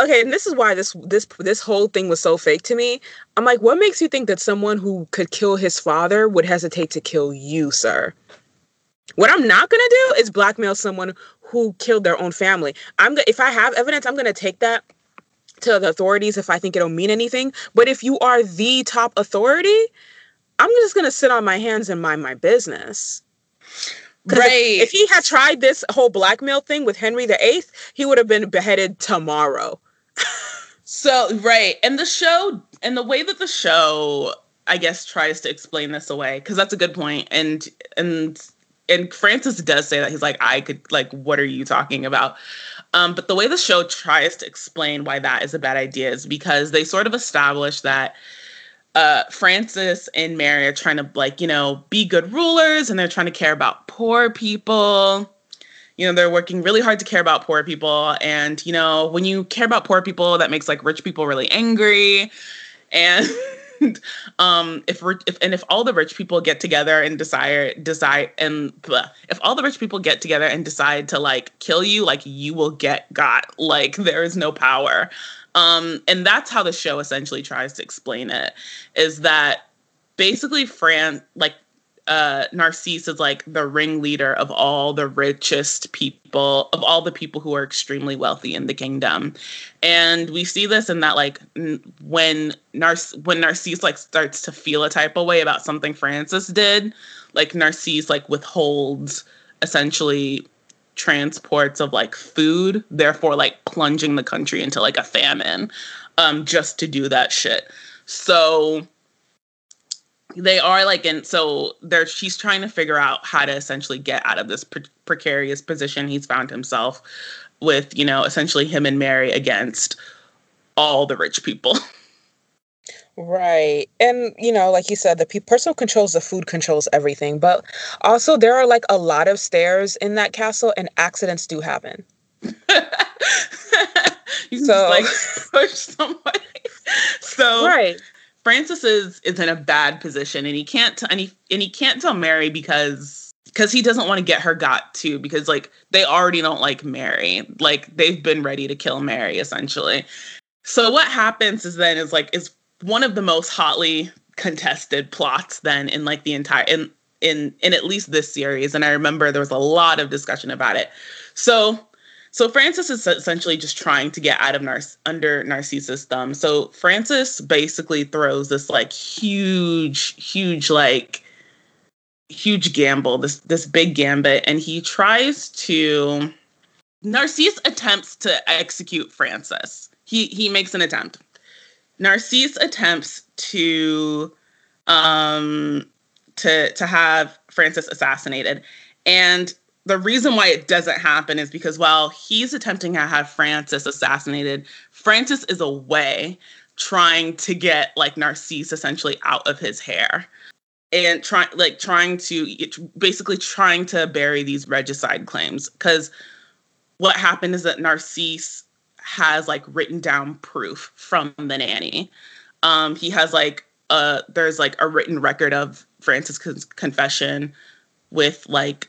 okay, and this is why this this this whole thing was so fake to me. I'm like, what makes you think that someone who could kill his father would hesitate to kill you, sir? What I'm not gonna do is blackmail someone who killed their own family. I'm if I have evidence, I'm gonna take that to the authorities if I think it'll mean anything. But if you are the top authority, I'm just gonna sit on my hands and mind my business. Right. If, if, he had tried this whole blackmail thing with Henry VIII, he would have been beheaded tomorrow. so right, and the show and the way that the show, I guess, tries to explain this away because that's a good point, and and and Francis does say that he's like, I could like, what are you talking about? Um, but the way the show tries to explain why that is a bad idea is because they sort of establish that uh, Francis and Mary are trying to like, you know, be good rulers and they're trying to care about poor people. You know, they're working really hard to care about poor people. And, you know, when you care about poor people, that makes like rich people really angry. And um, if if and if all the rich people get together and decide decide and bleh, if all the rich people get together and decide to like kill you, like you will get got. Like there is no power. Um, and that's how the show essentially tries to explain it is that basically Fran like uh Narcisse is like the ringleader of all the richest people of all the people who are extremely wealthy in the kingdom. And we see this in that like n- when Narc when Narcisse like starts to feel a type of way about something Francis did, like Narcisse like withholds essentially transports of like food, therefore like plunging the country into like a famine um just to do that shit. So they are like and so there she's trying to figure out how to essentially get out of this pre- precarious position he's found himself with you know essentially him and mary against all the rich people Right. And, you know, like you said, the pe- person who controls the food controls everything. But also, there are like a lot of stairs in that castle, and accidents do happen. you So- like push somebody so Right. Francis is is in a bad position, and he can't t- and he and he can't tell Mary because because he doesn't want to get her got too because like they already don't like Mary, like they've been ready to kill Mary essentially. So what happens is then is like is one of the most hotly contested plots then in like the entire in in in at least this series, and I remember there was a lot of discussion about it. So so Francis is essentially just trying to get out of Nar- under Narcisse's thumb. So Francis basically throws this like huge, huge like huge gamble, this this big gambit, and he tries to. Narcisse attempts to execute Francis. He he makes an attempt. Narcisse attempts to um to to have Francis assassinated, and the reason why it doesn't happen is because while he's attempting to have Francis assassinated, Francis is away trying to get like Narcisse essentially out of his hair and trying like trying to basically trying to bury these regicide claims because what happened is that Narcisse has like written down proof from the nanny. Um, he has like uh there's like a written record of Francis's confession with like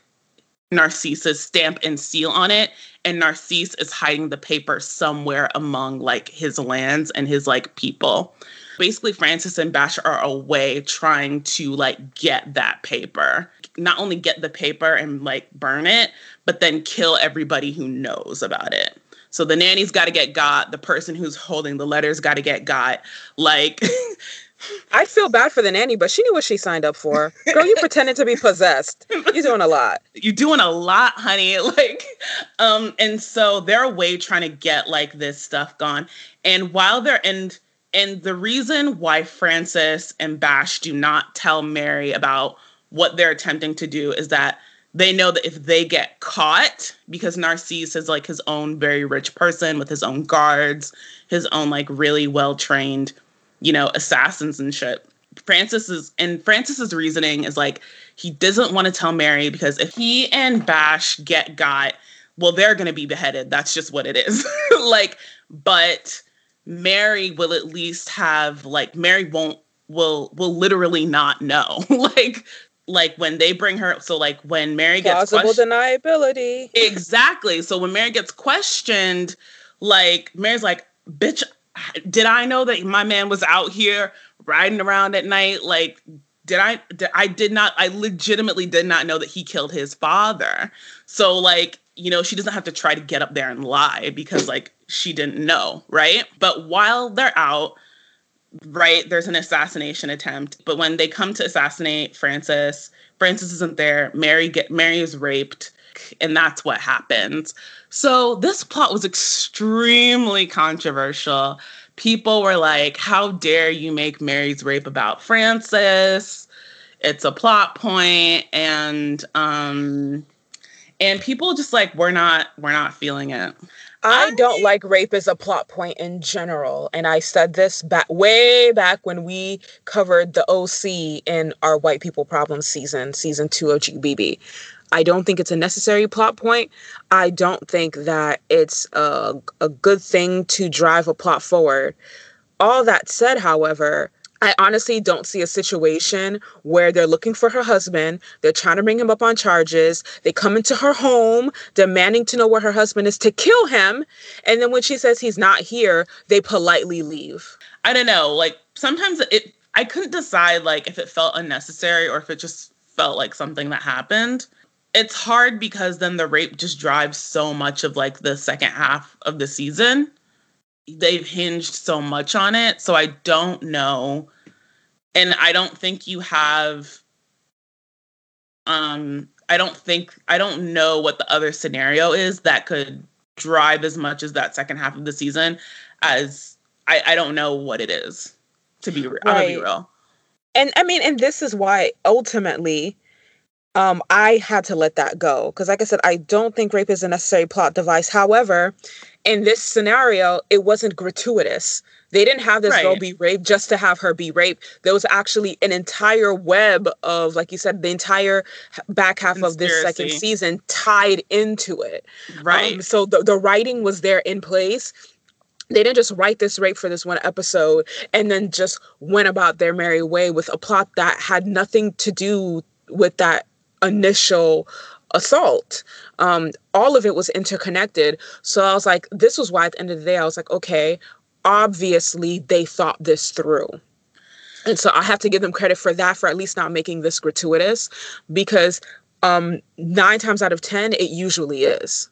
Narcisse's stamp and seal on it, and Narcisse is hiding the paper somewhere among like his lands and his like people. Basically, Francis and Bash are away trying to like get that paper. Not only get the paper and like burn it, but then kill everybody who knows about it. So the nanny's got to get got. The person who's holding the letters got to get got. Like I feel bad for the nanny, but she knew what she signed up for. Girl, you pretended to be possessed. You're doing a lot. you're doing a lot, honey. Like, um, and so they're away trying to get like this stuff gone. And while they're in, and the reason why Francis and Bash do not tell Mary about what they're attempting to do is that they know that if they get caught, because Narcisse is like his own very rich person with his own guards, his own like really well trained, you know, assassins and shit. Francis's and Francis's reasoning is like he doesn't want to tell Mary because if he and Bash get got, well, they're gonna be beheaded. That's just what it is. like, but Mary will at least have like Mary won't will will literally not know. like like when they bring her so like when Mary gets Plausible deniability. exactly. So when Mary gets questioned, like Mary's like, bitch, did I know that my man was out here riding around at night? Like, did I did, I did not I legitimately did not know that he killed his father. So like, you know, she doesn't have to try to get up there and lie because like she didn't know, right? But while they're out, right, there's an assassination attempt. But when they come to assassinate Francis, Francis isn't there. Mary get Mary is raped, and that's what happens. So this plot was extremely controversial. People were like, "How dare you make Mary's rape about Francis?" It's a plot point, and um, and people just like we're not we're not feeling it. I don't like rape as a plot point in general. And I said this back way back when we covered the OC in our White People Problems season, season two of GBB. I don't think it's a necessary plot point. I don't think that it's a, a good thing to drive a plot forward. All that said, however, I honestly don't see a situation where they're looking for her husband. They're trying to bring him up on charges. They come into her home demanding to know where her husband is to kill him. And then when she says he's not here, they politely leave. I don't know. Like sometimes it, I couldn't decide like if it felt unnecessary or if it just felt like something that happened. It's hard because then the rape just drives so much of like the second half of the season they've hinged so much on it. So I don't know. And I don't think you have um I don't think I don't know what the other scenario is that could drive as much as that second half of the season as I, I don't know what it is to be real. Right. be real. And I mean, and this is why ultimately um, I had to let that go because, like I said, I don't think rape is a necessary plot device. However, in this scenario, it wasn't gratuitous. They didn't have this right. girl be raped just to have her be raped. There was actually an entire web of, like you said, the entire back half Conspiracy. of this second season tied into it. Right. Um, so the, the writing was there in place they didn't just write this rape for this one episode and then just went about their merry way with a plot that had nothing to do with that initial assault. Um, all of it was interconnected. So I was like, this was why at the end of the day, I was like, okay, obviously they thought this through. And so I have to give them credit for that, for at least not making this gratuitous, because um, nine times out of 10, it usually is.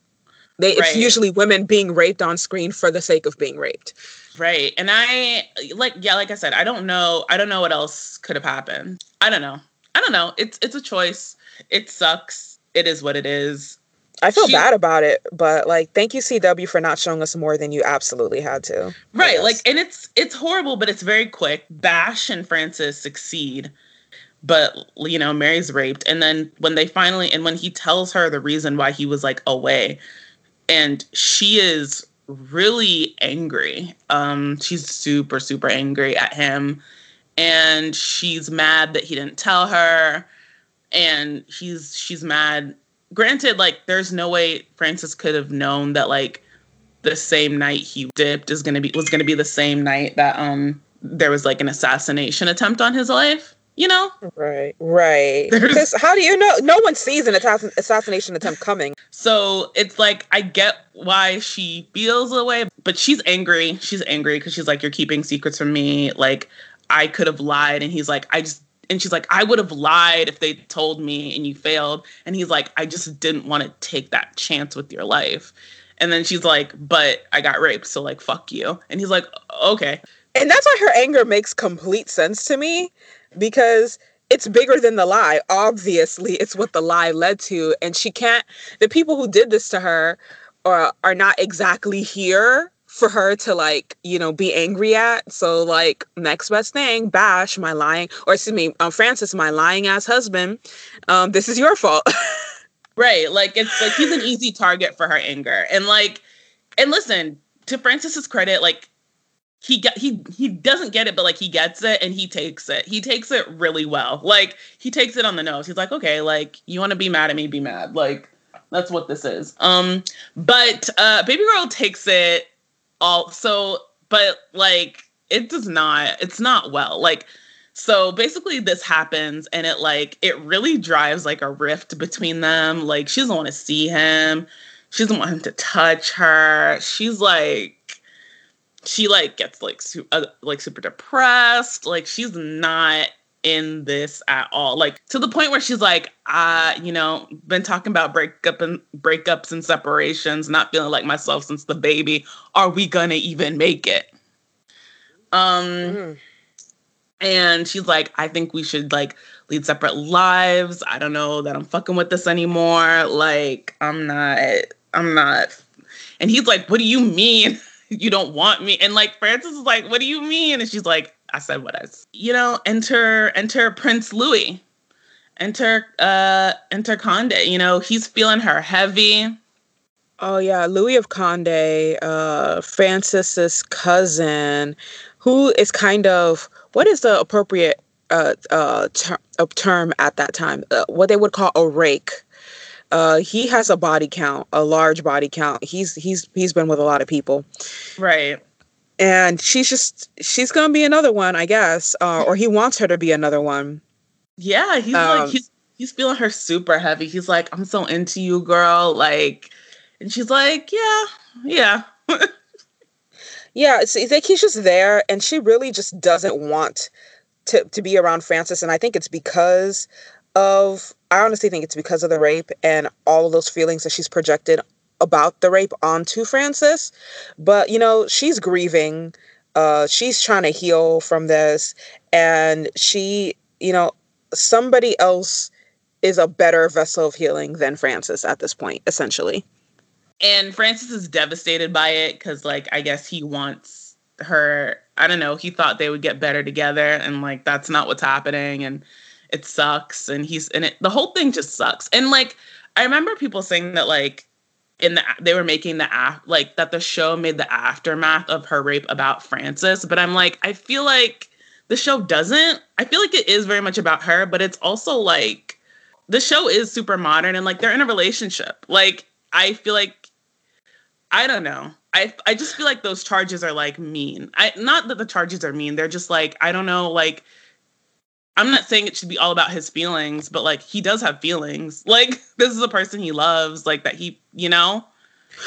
They, right. It's usually women being raped on screen for the sake of being raped. Right. And I like yeah, like I said, I don't know I don't know what else could have happened. I don't know. I don't know. It's it's a choice. It sucks. It is what it is. I feel she, bad about it, but like thank you CW for not showing us more than you absolutely had to. Right. Like and it's it's horrible, but it's very quick. Bash and Francis succeed. But you know, Mary's raped and then when they finally and when he tells her the reason why he was like away and she is really angry. Um she's super super angry at him and she's mad that he didn't tell her and he's she's mad. Granted like there's no way francis could have known that like the same night he dipped is gonna be was gonna be the same night that um there was like an assassination attempt on his life you know? Right right. Because how do you know? No one sees an assassination attempt coming. So it's like i get why she feels the way but she's angry. She's angry because she's like you're keeping secrets from me. Like I could have lied. And he's like, I just, and she's like, I would have lied if they told me and you failed. And he's like, I just didn't want to take that chance with your life. And then she's like, but I got raped. So like, fuck you. And he's like, okay. And that's why her anger makes complete sense to me because it's bigger than the lie. Obviously, it's what the lie led to. And she can't, the people who did this to her are, are not exactly here for her to like you know be angry at. So like next best thing bash my lying or excuse me um, francis my lying ass husband um this is your fault. Right like it's like he's an easy target for her anger. And like and listen to francis's credit like he get he he doesn't get it but like he gets it and he takes it. He takes it really well. Like he takes it on the nose. He's like okay like you want to be mad at me be mad. Like that's what this is. Um but uh baby girl takes it all so but like it does not it's not well. Like so basically this happens and it like it really drives like a rift between them. Like she doesn't want to see him. She doesn't want him to touch her. She's like she like gets like su- uh, like super depressed. Like she's not in this at all. Like to the point where she's like, I, you know, been talking about breakup and breakups and separations, not feeling like myself since the baby. Are we gonna even make it? Um mm-hmm. and she's like, I think we should like lead separate lives. I don't know that I'm fucking with this anymore. Like, I'm not, I'm not. And he's like, What do you mean? you don't want me? And like Francis is like, What do you mean? And she's like, I said what I, you know, enter enter Prince Louis, enter uh enter Conde. You know, he's feeling her heavy. Oh yeah, Louis of Conde, uh, Francis's cousin, who is kind of what is the appropriate uh, uh, ter- term at that time? Uh, what they would call a rake. Uh, he has a body count, a large body count. He's he's he's been with a lot of people. Right and she's just she's gonna be another one, I guess, uh, or he wants her to be another one. Yeah, he's um, like he's he's feeling her super heavy. He's like, I'm so into you, girl. Like, and she's like, yeah, yeah. yeah, it's, it's like he's just there, and she really just doesn't want to to be around Francis, and I think it's because of I honestly think it's because of the rape and all of those feelings that she's projected about the rape onto Francis. But you know, she's grieving. Uh, she's trying to heal from this, and she, you know, somebody else is a better vessel of healing than Francis at this point, essentially. And Francis is devastated by it because, like, I guess he wants her. I don't know. He thought they would get better together, and like that's not what's happening, and it sucks. And he's and it. The whole thing just sucks. And like, I remember people saying that like in the they were making the af- like that the show made the aftermath of her rape about Francis, but I'm like, I feel like the show doesn't. I feel like it is very much about her, but it's also like the show is super modern and like they're in a relationship. Like I feel like I don't know. I I just feel like those charges are like mean. I not that the charges are mean. They're just like I don't know like I'm not saying it should be all about his feelings, but like he does have feelings. Like this is a person he loves, like that he, you know.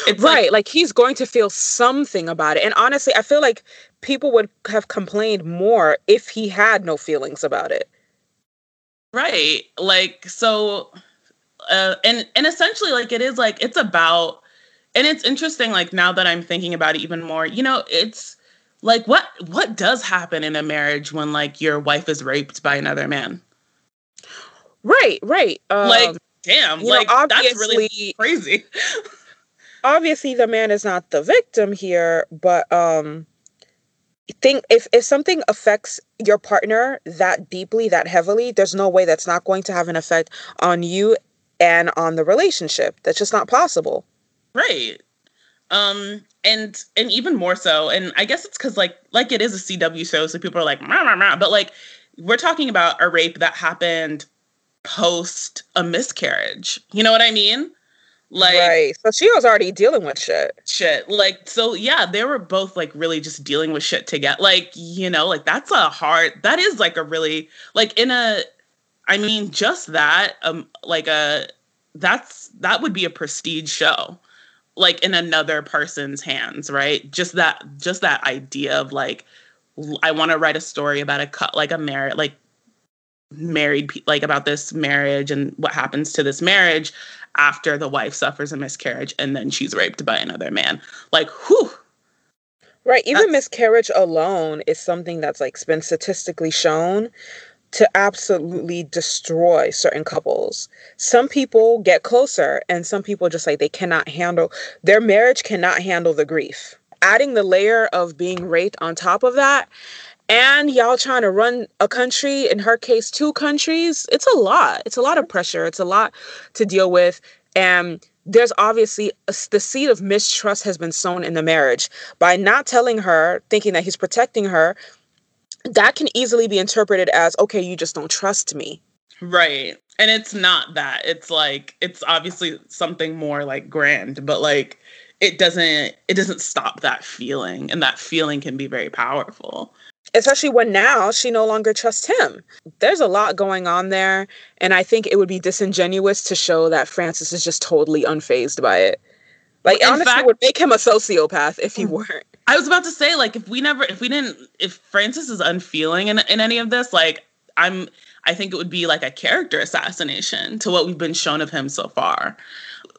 It's right, like, like he's going to feel something about it. And honestly, I feel like people would have complained more if he had no feelings about it. Right. Like so uh and and essentially like it is like it's about and it's interesting like now that I'm thinking about it even more, you know, it's like what what does happen in a marriage when like your wife is raped by another man? Right, right. Um, like damn, like know, that's really crazy. obviously the man is not the victim here, but um think if if something affects your partner that deeply that heavily there's no way that's not going to have an effect on you and on the relationship that's just not possible right um and and even more so and i guess it's because like like it is a cw show so people are like rah, rah, rah, but like we're talking about a rape that happened post a miscarriage you know what i mean like right. So she was already dealing with shit. Shit. Like so yeah, they were both like really just dealing with shit together. Like, you know, like that's a hard that is like a really like in a I mean, just that um like a that's that would be a prestige show. Like in another person's hands, right? Just that just that idea of like I want to write a story about a cut like a marriage like married like about this marriage and what happens to this marriage after the wife suffers a miscarriage and then she's raped by another man. Like, whew. Right. Even that's- miscarriage alone is something that's like been statistically shown to absolutely destroy certain couples. Some people get closer and some people just like they cannot handle their marriage cannot handle the grief. Adding the layer of being raped on top of that and y'all trying to run a country in her case two countries it's a lot it's a lot of pressure it's a lot to deal with and there's obviously uh, a, the seed of mistrust has been sown in the marriage by not telling her thinking that he's protecting her that can easily be interpreted as okay you just don't trust me right and it's not that it's like it's obviously something more like grand but like it doesn't it doesn't stop that feeling and that feeling can be very powerful especially when now she no longer trusts him. There's a lot going on there, and I think it would be disingenuous to show that Francis is just totally unfazed by it. Like well, honestly, fact, would make him a sociopath if he mm. weren't. I was about to say, like, if we never, if we didn't, if Francis is unfeeling in, in any of this, like, I'm, I think it would be like a character assassination to what we've been shown of him so far.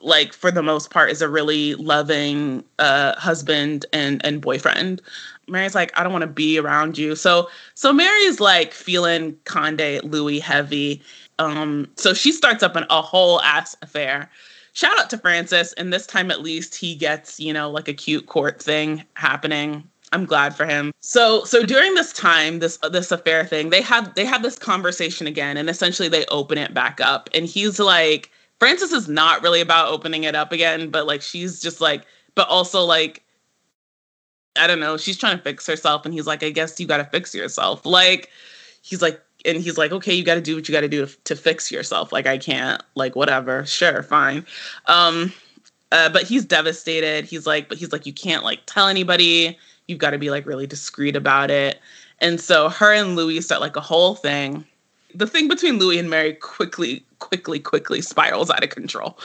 Like, for the most part, is a really loving uh, husband and and boyfriend. Mary's like, I don't want to be around you. So so Mary's like feeling Conde Louis heavy. Um, so she starts up an, a whole ass affair. Shout out to Francis, and this time at least he gets, you know, like a cute court thing happening. I'm glad for him. So so during this time, this uh, this affair thing, they have they have this conversation again, and essentially they open it back up. And he's like, Francis is not really about opening it up again, but like she's just like, but also like I don't know, she's trying to fix herself. And he's like, I guess you got to fix yourself. Like, he's like, and he's like, okay, you got to do what you got to do to fix yourself. Like, I can't, like, whatever. Sure, fine. Um, uh, but he's devastated. He's like, but he's like, you can't like tell anybody. you've got to be like really discreet about it. And so her and Louis start like a whole thing. The thing between Louis and Mary quickly, quickly, quickly spirals out of control.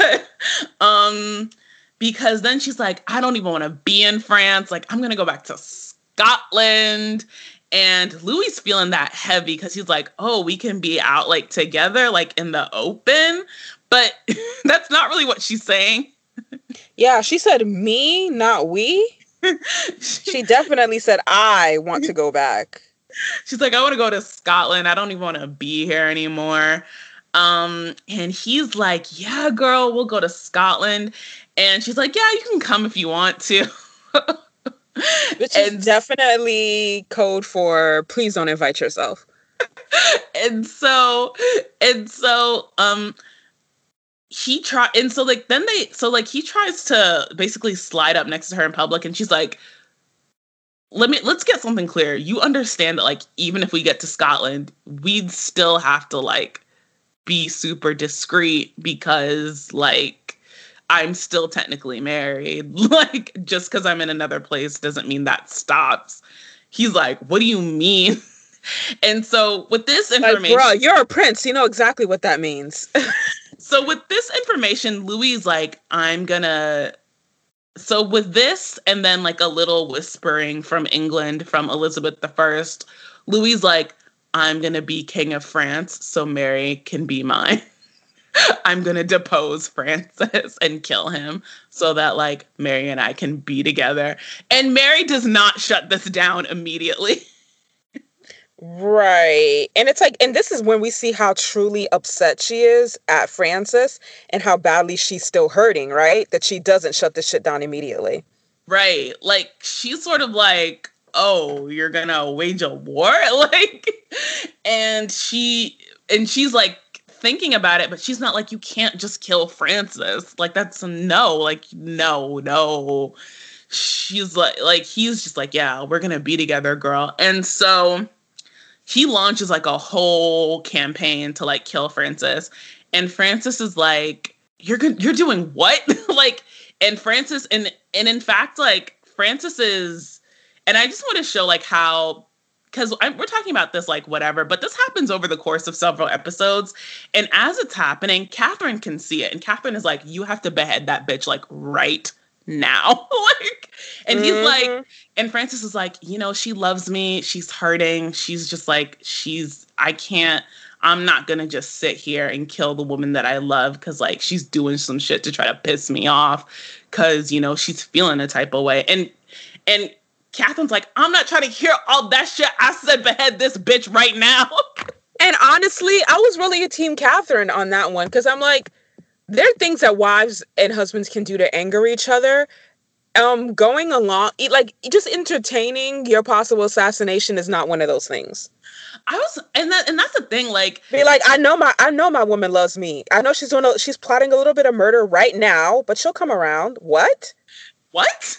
um, because then she's like, I don't even want to be in France. Like, I'm gonna go back to Scotland. And Louis feeling that heavy because he's like, oh, we can be out like together, like in the open. But that's not really what she's saying. Yeah, she said me, not we. she definitely said I want to go back. She's like, I want to go to Scotland. I don't even want to be here anymore. Um, and he's like, Yeah, girl, we'll go to Scotland. And she's like, Yeah, you can come if you want to. Which and, is definitely code for please don't invite yourself. and so and so um he try and so like then they so like he tries to basically slide up next to her in public and she's like let me let's get something clear you understand that like even if we get to scotland we'd still have to like be super discreet because like i'm still technically married like just because i'm in another place doesn't mean that stops he's like what do you mean and so with this information like, bro you're a prince you know exactly what that means So with this information, Louis like, I'm gonna. So with this, and then like a little whispering from England from Elizabeth I, Louis like, I'm gonna be king of France, so Mary can be mine. I'm gonna depose Francis and kill him so that like Mary and I can be together. And Mary does not shut this down immediately. Right. And it's like, and this is when we see how truly upset she is at Francis and how badly she's still hurting, right? That she doesn't shut this shit down immediately. Right. Like, she's sort of like, oh, you're gonna wage a war? Like, and she, and she's like, thinking about it, but she's not like, you can't just kill Francis. Like, that's no. Like, no, no. She's like, like, he's just like, yeah, we're gonna be together, girl. And so, he launches like a whole campaign to like kill Francis. And Francis is like, You're good you're doing what? like, and Francis and and in fact, like Francis is and I just want to show like how because we're talking about this like whatever, but this happens over the course of several episodes. And as it's happening, Catherine can see it. And Catherine is like, you have to behead that bitch like right now. like, and mm-hmm. he's like, and Francis is like, you know, she loves me. She's hurting. She's just like, she's, I can't, I'm not gonna just sit here and kill the woman that I love because like she's doing some shit to try to piss me off because you know she's feeling a type of way. And and Catherine's like, I'm not trying to hear all that shit. I said behead this bitch right now. and honestly, I was really a team Catherine on that one because I'm like, there are things that wives and husbands can do to anger each other. Um going along like just entertaining your possible assassination is not one of those things. I was and that and that's the thing like be like i know my i know my woman loves me. I know she's doing a, she's plotting a little bit of murder right now but she'll come around. What? What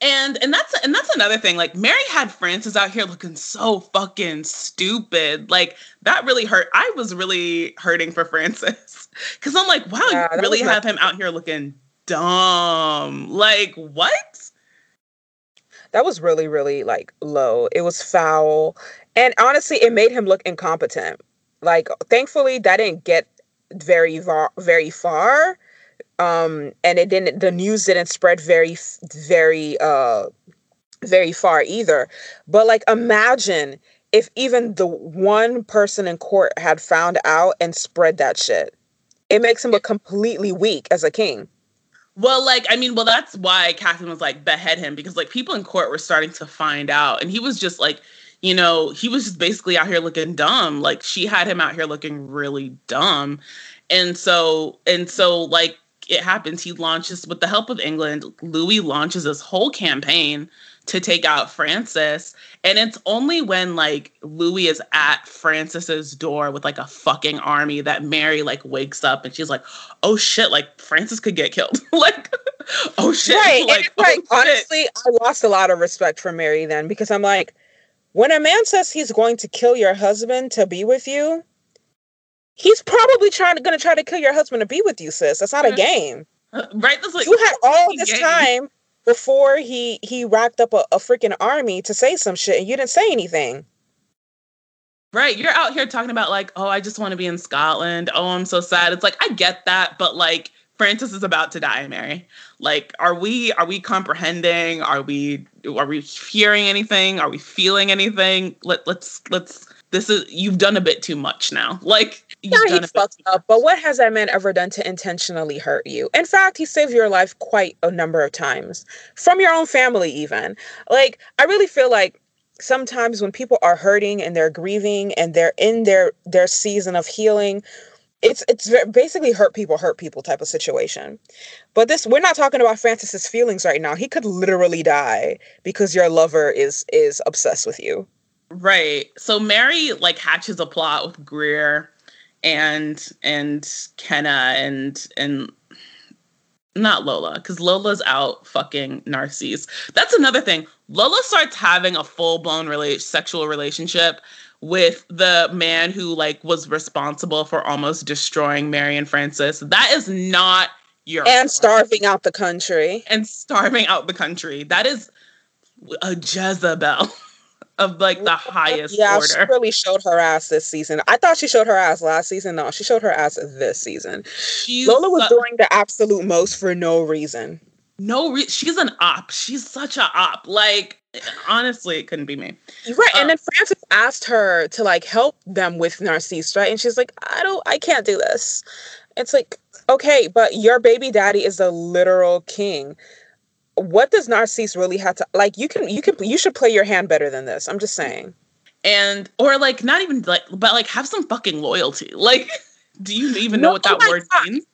and and that's and that's another thing like mary had francis out here looking so fucking stupid. Like that really hurt. I was really hurting for francis. Because i'm like wow yeah, you really have him out here looking dumb. Like what? That was really really like low. It was foul. And honestly it made him look incompetent. Like thankfully that didn't get very very far um and it didn't the news didn't spread very very uh very far either but like imagine if even the one person in court had found out and spread that shit it makes him look completely weak as a king well, like, I mean, well, that's why Catherine was like, behead him because like people in court were starting to find out. And he was just like, you know, he was just basically out here looking dumb. Like she had him out here looking really dumb. And so, and so, like, it happens. He launches with the help of England. Louis launches this whole campaign to take out Francis. And it's only when like Louis is at Francis's door with like a fucking army that Mary like wakes up and she's like, "Oh shit, like Francis could get killed." like, "Oh shit." Right. Like, oh, like honestly, I lost a lot of respect for Mary then because I'm like, when a man says he's going to kill your husband to be with you, he's probably trying to gonna try to kill your husband to be with you, sis. That's not a game. Uh, right? That's like you had all this game. time before he he racked up a, a freaking army to say some shit and you didn't say anything. Right. You're out here talking about like, oh, I just want to be in Scotland. Oh, I'm so sad. It's like I get that, but like Francis is about to die, Mary. Like, are we are we comprehending? Are we are we hearing anything? Are we feeling anything? Let let's let's this is you've done a bit too much now. Like yeah, he fucked up. But what has that man ever done to intentionally hurt you? In fact, he saved your life quite a number of times from your own family, even. Like I really feel like sometimes when people are hurting and they're grieving and they're in their their season of healing it's it's basically hurt people hurt people type of situation but this we're not talking about francis's feelings right now he could literally die because your lover is is obsessed with you right so mary like hatches a plot with greer and and kenna and and not Lola, because Lola's out fucking Narcisse. That's another thing. Lola starts having a full blown rela- sexual relationship with the man who like was responsible for almost destroying Mary and Francis. That is not your and starving out the country and starving out the country. That is a Jezebel. of like the highest yeah, order. she really showed her ass this season. I thought she showed her ass last season. No, she showed her ass this season. She's Lola was doing the absolute most for no reason. No, re- she's an op. She's such a op. Like honestly, it couldn't be me. Right, and then um, Francis asked her to like help them with Narcisse, right? And she's like, I don't, I can't do this. It's like, okay, but your baby daddy is a literal king what does Narcisse really have to like? You can you can you should play your hand better than this. I'm just saying. And or like not even like but like have some fucking loyalty. Like, do you even no, know what that oh word God. means?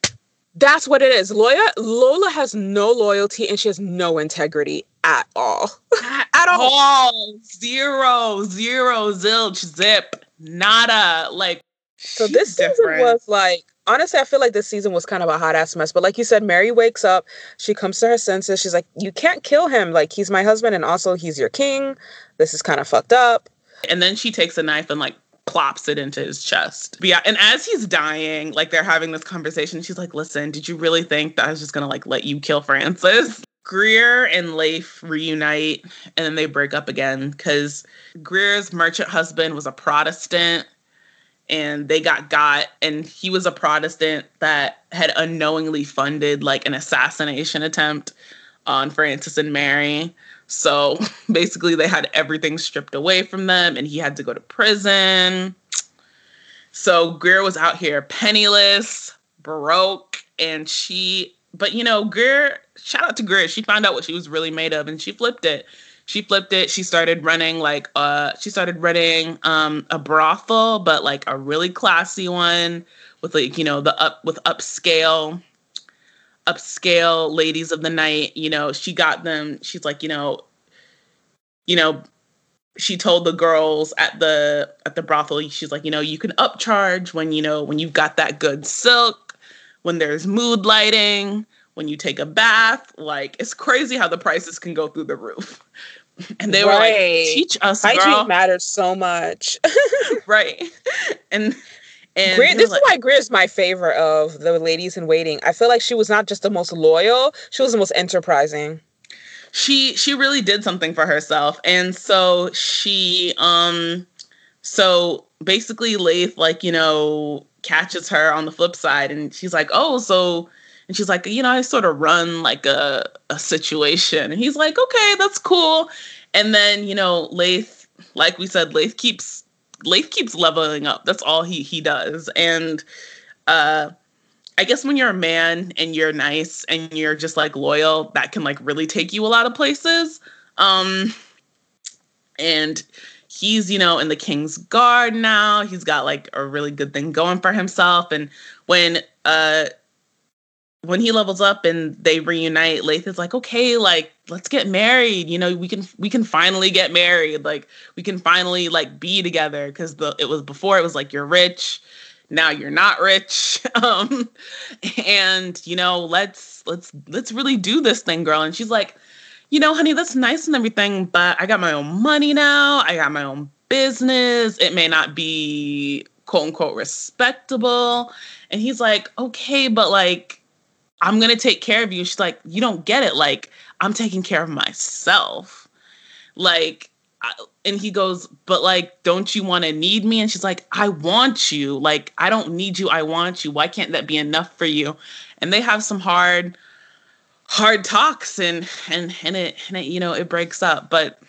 That's what it is. Lola Lola has no loyalty and she has no integrity at all. At, all. all. Zero, zero, zilch, zip, nada. Like so this different. season was like honestly, I feel like this season was kind of a hot ass mess. But like you said, Mary wakes up, she comes to her senses. She's like, You can't kill him. Like, he's my husband, and also he's your king. This is kind of fucked up. And then she takes a knife and like plops it into his chest. But yeah, and as he's dying, like they're having this conversation, she's like, Listen, did you really think that I was just gonna like let you kill Francis? Greer and Leith reunite and then they break up again because Greer's merchant husband was a Protestant and they got got and he was a protestant that had unknowingly funded like an assassination attempt on francis and mary so basically they had everything stripped away from them and he had to go to prison. So greer was out here penniless broke and she but you know greer shout out to greer. She found out what she was really made of and she flipped it. She flipped it. She started running like uh she started running um a brothel, but like a really classy one with like, you know, the up with upscale upscale ladies of the night, you know, she got them, she's like, you know, you know, she told the girls at the at the brothel, she's like, you know, you can upcharge when you know when you've got that good silk, when there's mood lighting, when you take a bath. Like it's crazy how the prices can go through the roof. and they right. were like, "Teach us, hygiene girl. matters so much." right, and and Greer, this like, is why Greer is my favorite of the ladies in waiting. I feel like she was not just the most loyal; she was the most enterprising. She she really did something for herself, and so she um so basically Leith like you know catches her on the flip side, and she's like, "Oh, so." And she's like, you know, I sort of run like a, a situation. And he's like, okay, that's cool. And then, you know, Leith, like we said, Leith keeps Leith keeps leveling up. That's all he he does. And uh I guess when you're a man and you're nice and you're just like loyal, that can like really take you a lot of places. Um and he's, you know, in the King's Guard now. He's got like a really good thing going for himself. And when uh when he levels up and they reunite, Leith is like, okay, like let's get married. You know, we can we can finally get married. Like we can finally like be together because the it was before it was like you're rich, now you're not rich. Um, and you know, let's let's let's really do this thing, girl. And she's like, you know, honey, that's nice and everything, but I got my own money now. I got my own business. It may not be quote unquote respectable. And he's like, okay, but like I'm to take care of you. She's like, you don't get it. Like, I'm taking care of myself. Like, and he goes, but like, don't you want to need me? And she's like, I want you. Like, I don't need you. I want you. Why can't that be enough for you? And they have some hard, hard talks and, and, and it, and it, you know, it breaks up, but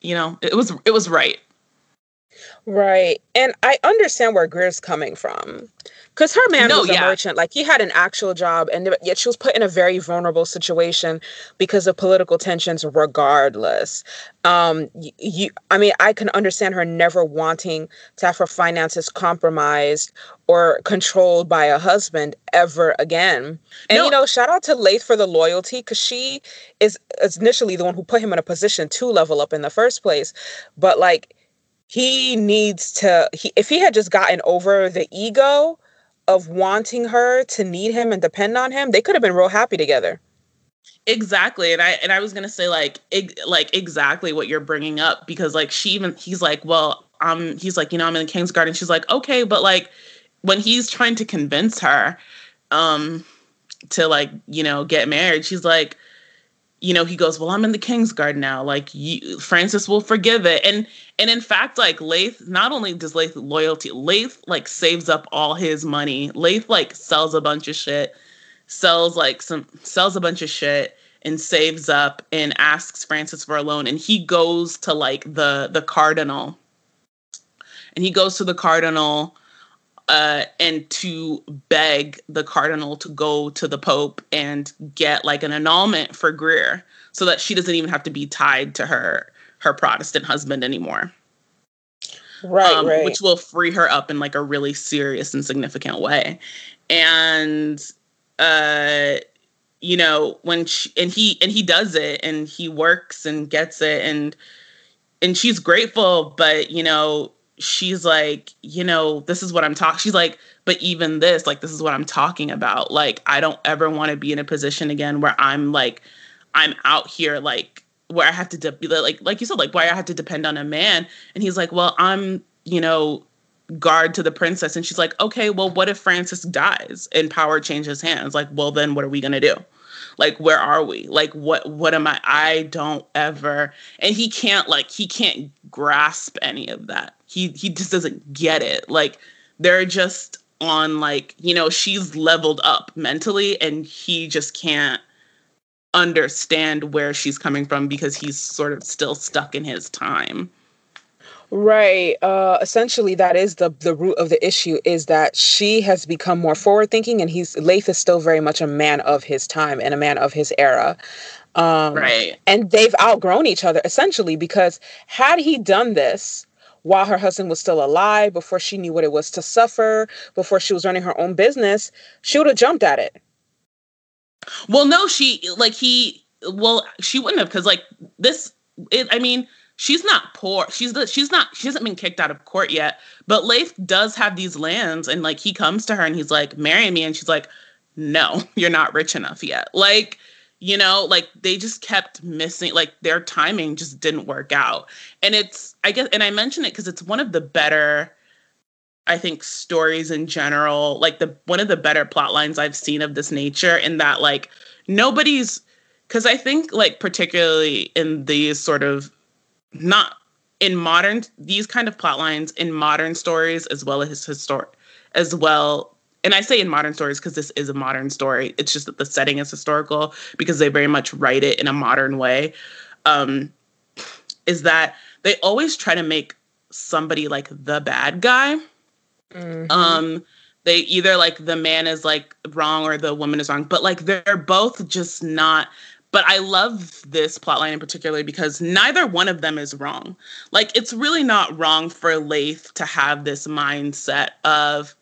you know, it was, it was right. Right. And I understand where Greer's coming from. Because her man no, was a yeah. merchant. Like he had an actual job, and yet she was put in a very vulnerable situation because of political tensions, regardless. Um, you, I mean, I can understand her never wanting to have her finances compromised or controlled by a husband ever again. And no. you know, shout out to Leith for the loyalty because she is, is initially the one who put him in a position to level up in the first place. But like, he needs to. He, if he had just gotten over the ego of wanting her to need him and depend on him, they could have been real happy together. Exactly, and I and I was gonna say like ig- like exactly what you're bringing up because like she even he's like well um he's like you know I'm in the King's Garden she's like okay but like when he's trying to convince her um to like you know get married she's like you know, he goes, "Well, I'm in the King's Guard now. Like, you, Francis will forgive it." And and in fact, like Leith, not only does Leith loyalty, Leith like saves up all his money. Leith like sells a bunch of shit, sells like some sells a bunch of shit and saves up and asks Francis for a loan. And he goes to like the the cardinal, and he goes to the cardinal uh, and to beg the cardinal to go to the pope and get like an annulment for Greer so that she doesn't even have to be tied to her her Protestant husband anymore. Right, um, right. Which will free her up in like a really serious and significant way. And uh you know when she and he and he does it and he works and gets it and and she's grateful but you know she's like, you know, this is what I'm talking. She's like, but even this, like, this is what I'm talking about. Like, I don't ever want to be in a position again where I'm like, I'm out here, like, where I have to de- like, like you said, like, why I have to depend on a man. And he's like, well, I'm, you know, guard to the princess. And she's like, okay, well, what if Francis dies and power changes hands? Like, well, then what are we gonna do? like where are we like what what am i i don't ever and he can't like he can't grasp any of that he he just doesn't get it like they're just on like you know she's leveled up mentally and he just can't understand where she's coming from because he's sort of still stuck in his time Right. Uh, essentially, that is the the root of the issue is that she has become more forward thinking, and he's Leith is still very much a man of his time and a man of his era. Um, right. And they've outgrown each other essentially because had he done this while her husband was still alive, before she knew what it was to suffer, before she was running her own business, she would have jumped at it. Well, no, she like he. Well, she wouldn't have because like this. It, I mean she's not poor. She's the she's not she hasn't been kicked out of court yet. But Leith does have these lands and like he comes to her and he's like, marry me. And she's like, No, you're not rich enough yet. Like, you know, like they just kept missing, like their timing just didn't work out. And it's I guess and I mention it because it's one of the better I think stories in general, like the one of the better plot lines I've seen of this nature in that like nobody's because I think like particularly in these sort of not in modern these kind of plot lines in modern stories as well as historic as well and i say in modern stories because this is a modern story it's just that the setting is historical because they very much write it in a modern way um, is that they always try to make somebody like the bad guy mm-hmm. um they either like the man is like wrong or the woman is wrong but like they're both just not but I love this plotline in particular because neither one of them is wrong. Like it's really not wrong for Leith to have this mindset of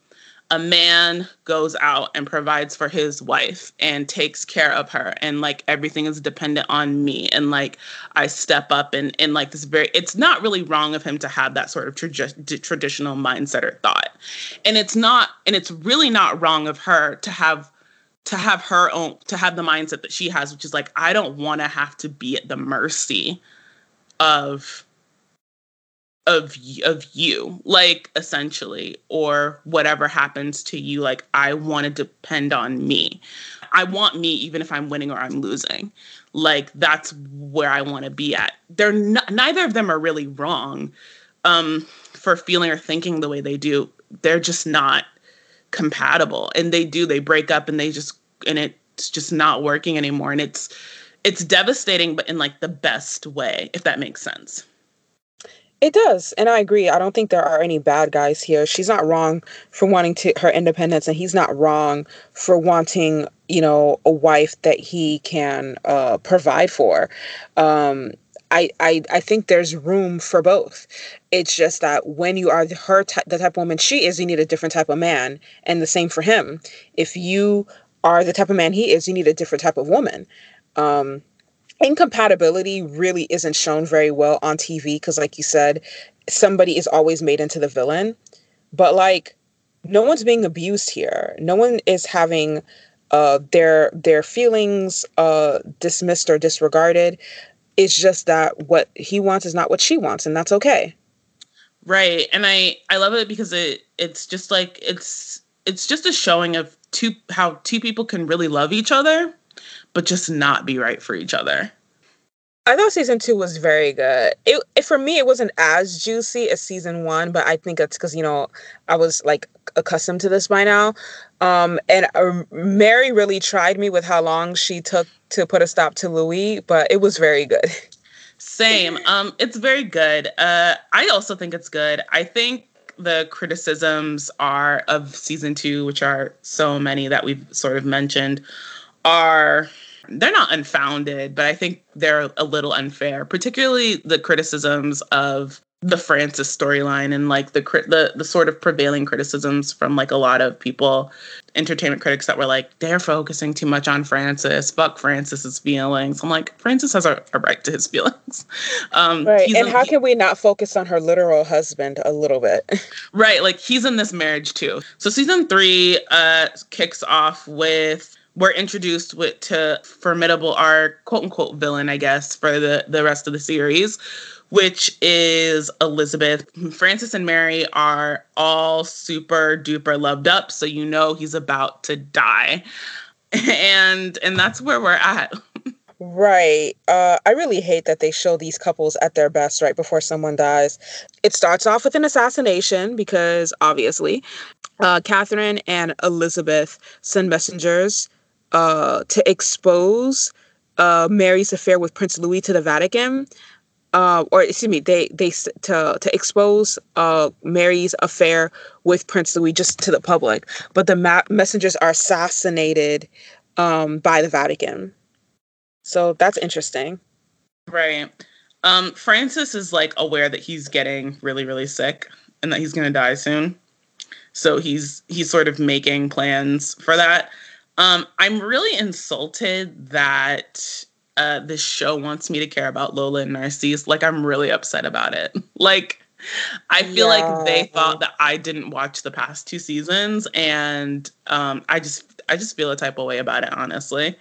a man goes out and provides for his wife and takes care of her and like everything is dependent on me and like I step up and and like this very it's not really wrong of him to have that sort of tra- traditional mindset or thought. And it's not and it's really not wrong of her to have to have her own to have the mindset that she has which is like i don't want to have to be at the mercy of of of you like essentially or whatever happens to you like i want to depend on me I want me even if I'm winning or I'm losing. Like that's where I want to be at. They're not, neither of them are really wrong um, for feeling or thinking the way they do. They're just not compatible, and they do. They break up, and they just and it's just not working anymore, and it's it's devastating, but in like the best way, if that makes sense. It does, and I agree. I don't think there are any bad guys here. She's not wrong for wanting to her independence, and he's not wrong for wanting, you know, a wife that he can uh, provide for. Um, I, I I think there's room for both. It's just that when you are her t- the type of woman she is, you need a different type of man, and the same for him. If you are the type of man he is, you need a different type of woman. Um, incompatibility really isn't shown very well on TV because, like you said, somebody is always made into the villain. But like, no one's being abused here. No one is having uh, their their feelings uh, dismissed or disregarded. It's just that what he wants is not what she wants, and that's okay. Right, and I I love it because it it's just like it's it's just a showing of two how two people can really love each other but just not be right for each other. I thought season two was very good. It, it, for me, it wasn't as juicy as season one, but I think it's because you know I was like accustomed to this by now. Um, and uh, Mary really tried me with how long she took to put a stop to Louis, but it was very good. Same. Um, it's very good. Uh, I also think it's good. I think the criticisms are of season two, which are so many that we've sort of mentioned, are they're not unfounded, but I think they're a little unfair, particularly the criticisms of the Francis storyline and like the the the sort of prevailing criticisms from like a lot of people, entertainment critics that were like they're focusing too much on Francis. Fuck Francis's feelings. I'm like Francis has a, a right to his feelings. Um, right, and how can we not focus on her literal husband a little bit? right, like he's in this marriage too. So season three uh kicks off with we're introduced with to formidable our quote unquote villain, I guess, for the the rest of the series, which is Elizabeth. Francis and Mary are all super duper loved up, so you know he's about to die. And and that's where we're at. Right. Uh, I really hate that they show these couples at their best right before someone dies. It starts off with an assassination because obviously, uh, Catherine and Elizabeth send messengers uh, to expose uh, Mary's affair with Prince Louis to the Vatican, uh, or excuse me, they they to to expose uh, Mary's affair with Prince Louis just to the public. But the ma- messengers are assassinated um, by the Vatican, so that's interesting. Right. Um, Francis is like aware that he's getting really really sick and that he's going to die soon, so he's he's sort of making plans for that. Um, I'm really insulted that uh, this show wants me to care about Lola and Narcisse. Like, I'm really upset about it. like, I feel yeah. like they thought that I didn't watch the past two seasons, and um, I just, I just feel a type of way about it, honestly.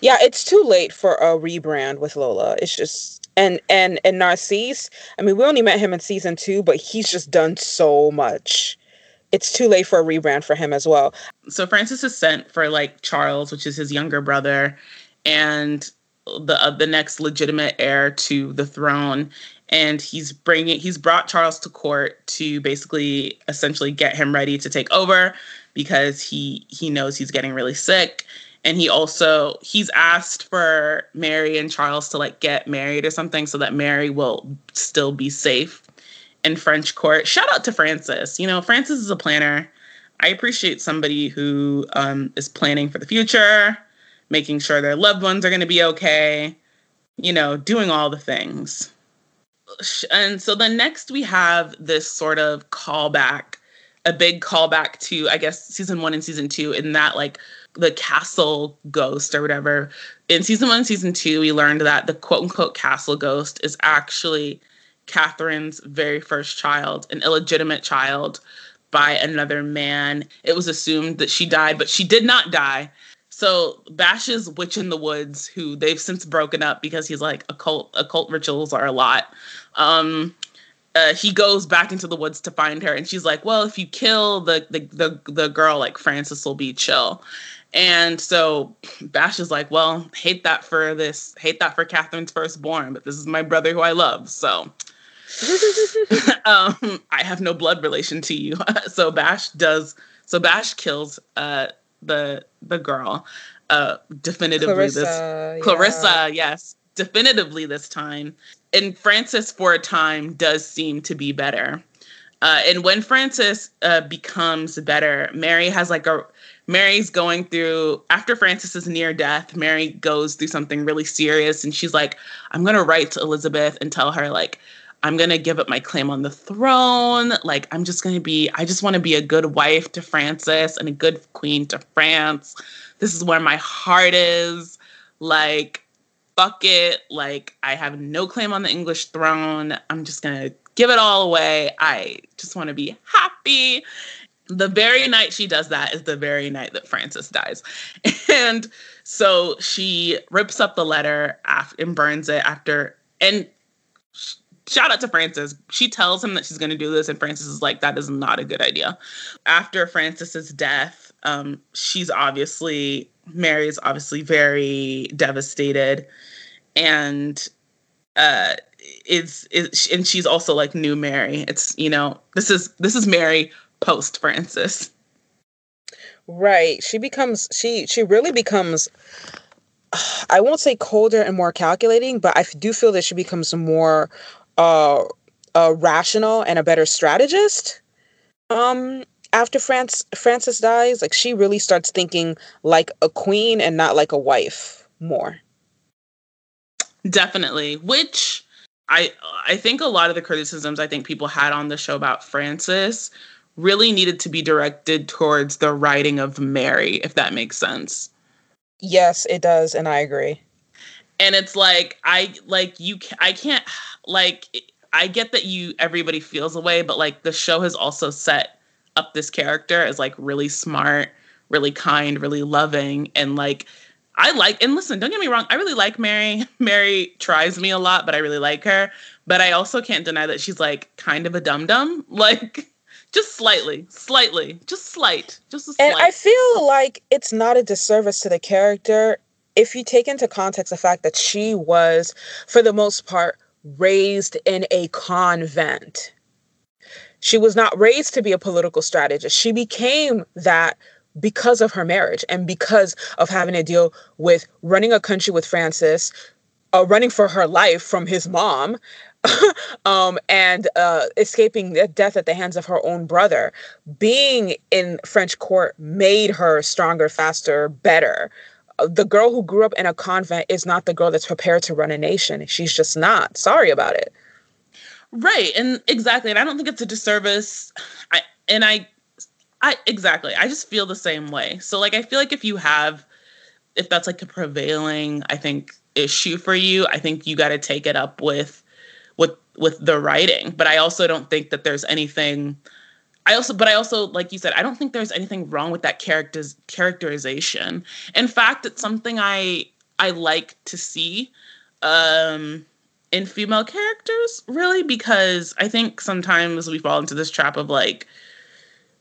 Yeah, it's too late for a rebrand with Lola. It's just and and and Narcisse. I mean, we only met him in season two, but he's just done so much it's too late for a rebrand for him as well. So Francis is sent for like Charles, which is his younger brother, and the uh, the next legitimate heir to the throne. And he's bringing he's brought Charles to court to basically essentially get him ready to take over because he he knows he's getting really sick and he also he's asked for Mary and Charles to like get married or something so that Mary will still be safe in French court. Shout out to Francis. You know, Francis is a planner. I appreciate somebody who um, is planning for the future, making sure their loved ones are going to be okay, you know, doing all the things. And so then next we have this sort of callback, a big callback to, I guess, season one and season two, in that like the castle ghost or whatever. In season one season two, we learned that the quote unquote castle ghost is actually Catherine's very first child, an illegitimate child by another man. It was assumed that she died, but she did not die. So Bash's witch in the woods, who they've since broken up because he's like occult occult rituals are a lot. Um, uh, he goes back into the woods to find her, and she's like, "Well, if you kill the the the, the girl, like Francis will be chill." And so Bash is like, well, hate that for this, hate that for Catherine's firstborn, but this is my brother who I love. So um, I have no blood relation to you. so Bash does, so Bash kills uh, the the girl uh, definitively Clarissa, this Clarissa, yeah. yes, definitively this time. And Francis, for a time, does seem to be better. Uh, and when Francis uh, becomes better, Mary has like a Mary's going through after Francis's near death. Mary goes through something really serious, and she's like, "I'm gonna write to Elizabeth and tell her like." I'm going to give up my claim on the throne. Like, I'm just going to be, I just want to be a good wife to Francis and a good queen to France. This is where my heart is. Like, fuck it. Like, I have no claim on the English throne. I'm just going to give it all away. I just want to be happy. The very night she does that is the very night that Francis dies. And so she rips up the letter and burns it after. And shout out to Francis. She tells him that she's going to do this, and Francis is like, that is not a good idea. After Francis's death, um, she's obviously, Mary is obviously very devastated. And uh is is and she's also like new Mary. It's you know this is this is Mary post Francis. Right. She becomes she she really becomes I won't say colder and more calculating, but I do feel that she becomes more uh, uh rational and a better strategist. Um after France Francis dies, like she really starts thinking like a queen and not like a wife more. Definitely. Which I I think a lot of the criticisms I think people had on the show about Francis really needed to be directed towards the writing of Mary, if that makes sense. Yes, it does, and I agree. And it's like I like you I can't like I get that you everybody feels a way, but like the show has also set up this character as like really smart, really kind, really loving, and like I like and listen, don't get me wrong, I really like Mary. Mary tries me a lot, but I really like her. But I also can't deny that she's like kind of a dum dum. Like just slightly, slightly, just slight, just a slight. And I feel like it's not a disservice to the character if you take into context the fact that she was, for the most part, raised in a convent. She was not raised to be a political strategist. She became that because of her marriage and because of having to deal with running a country with Francis, uh, running for her life from his mom, um, and uh, escaping death at the hands of her own brother. Being in French court made her stronger, faster, better. The girl who grew up in a convent is not the girl that's prepared to run a nation. She's just not. Sorry about it. Right, and exactly, and I don't think it's a disservice. I and I I exactly. I just feel the same way. So like I feel like if you have if that's like a prevailing, I think issue for you, I think you got to take it up with with with the writing. But I also don't think that there's anything I also but I also like you said, I don't think there's anything wrong with that character's characterization. In fact, it's something I I like to see um in female characters really because I think sometimes we fall into this trap of like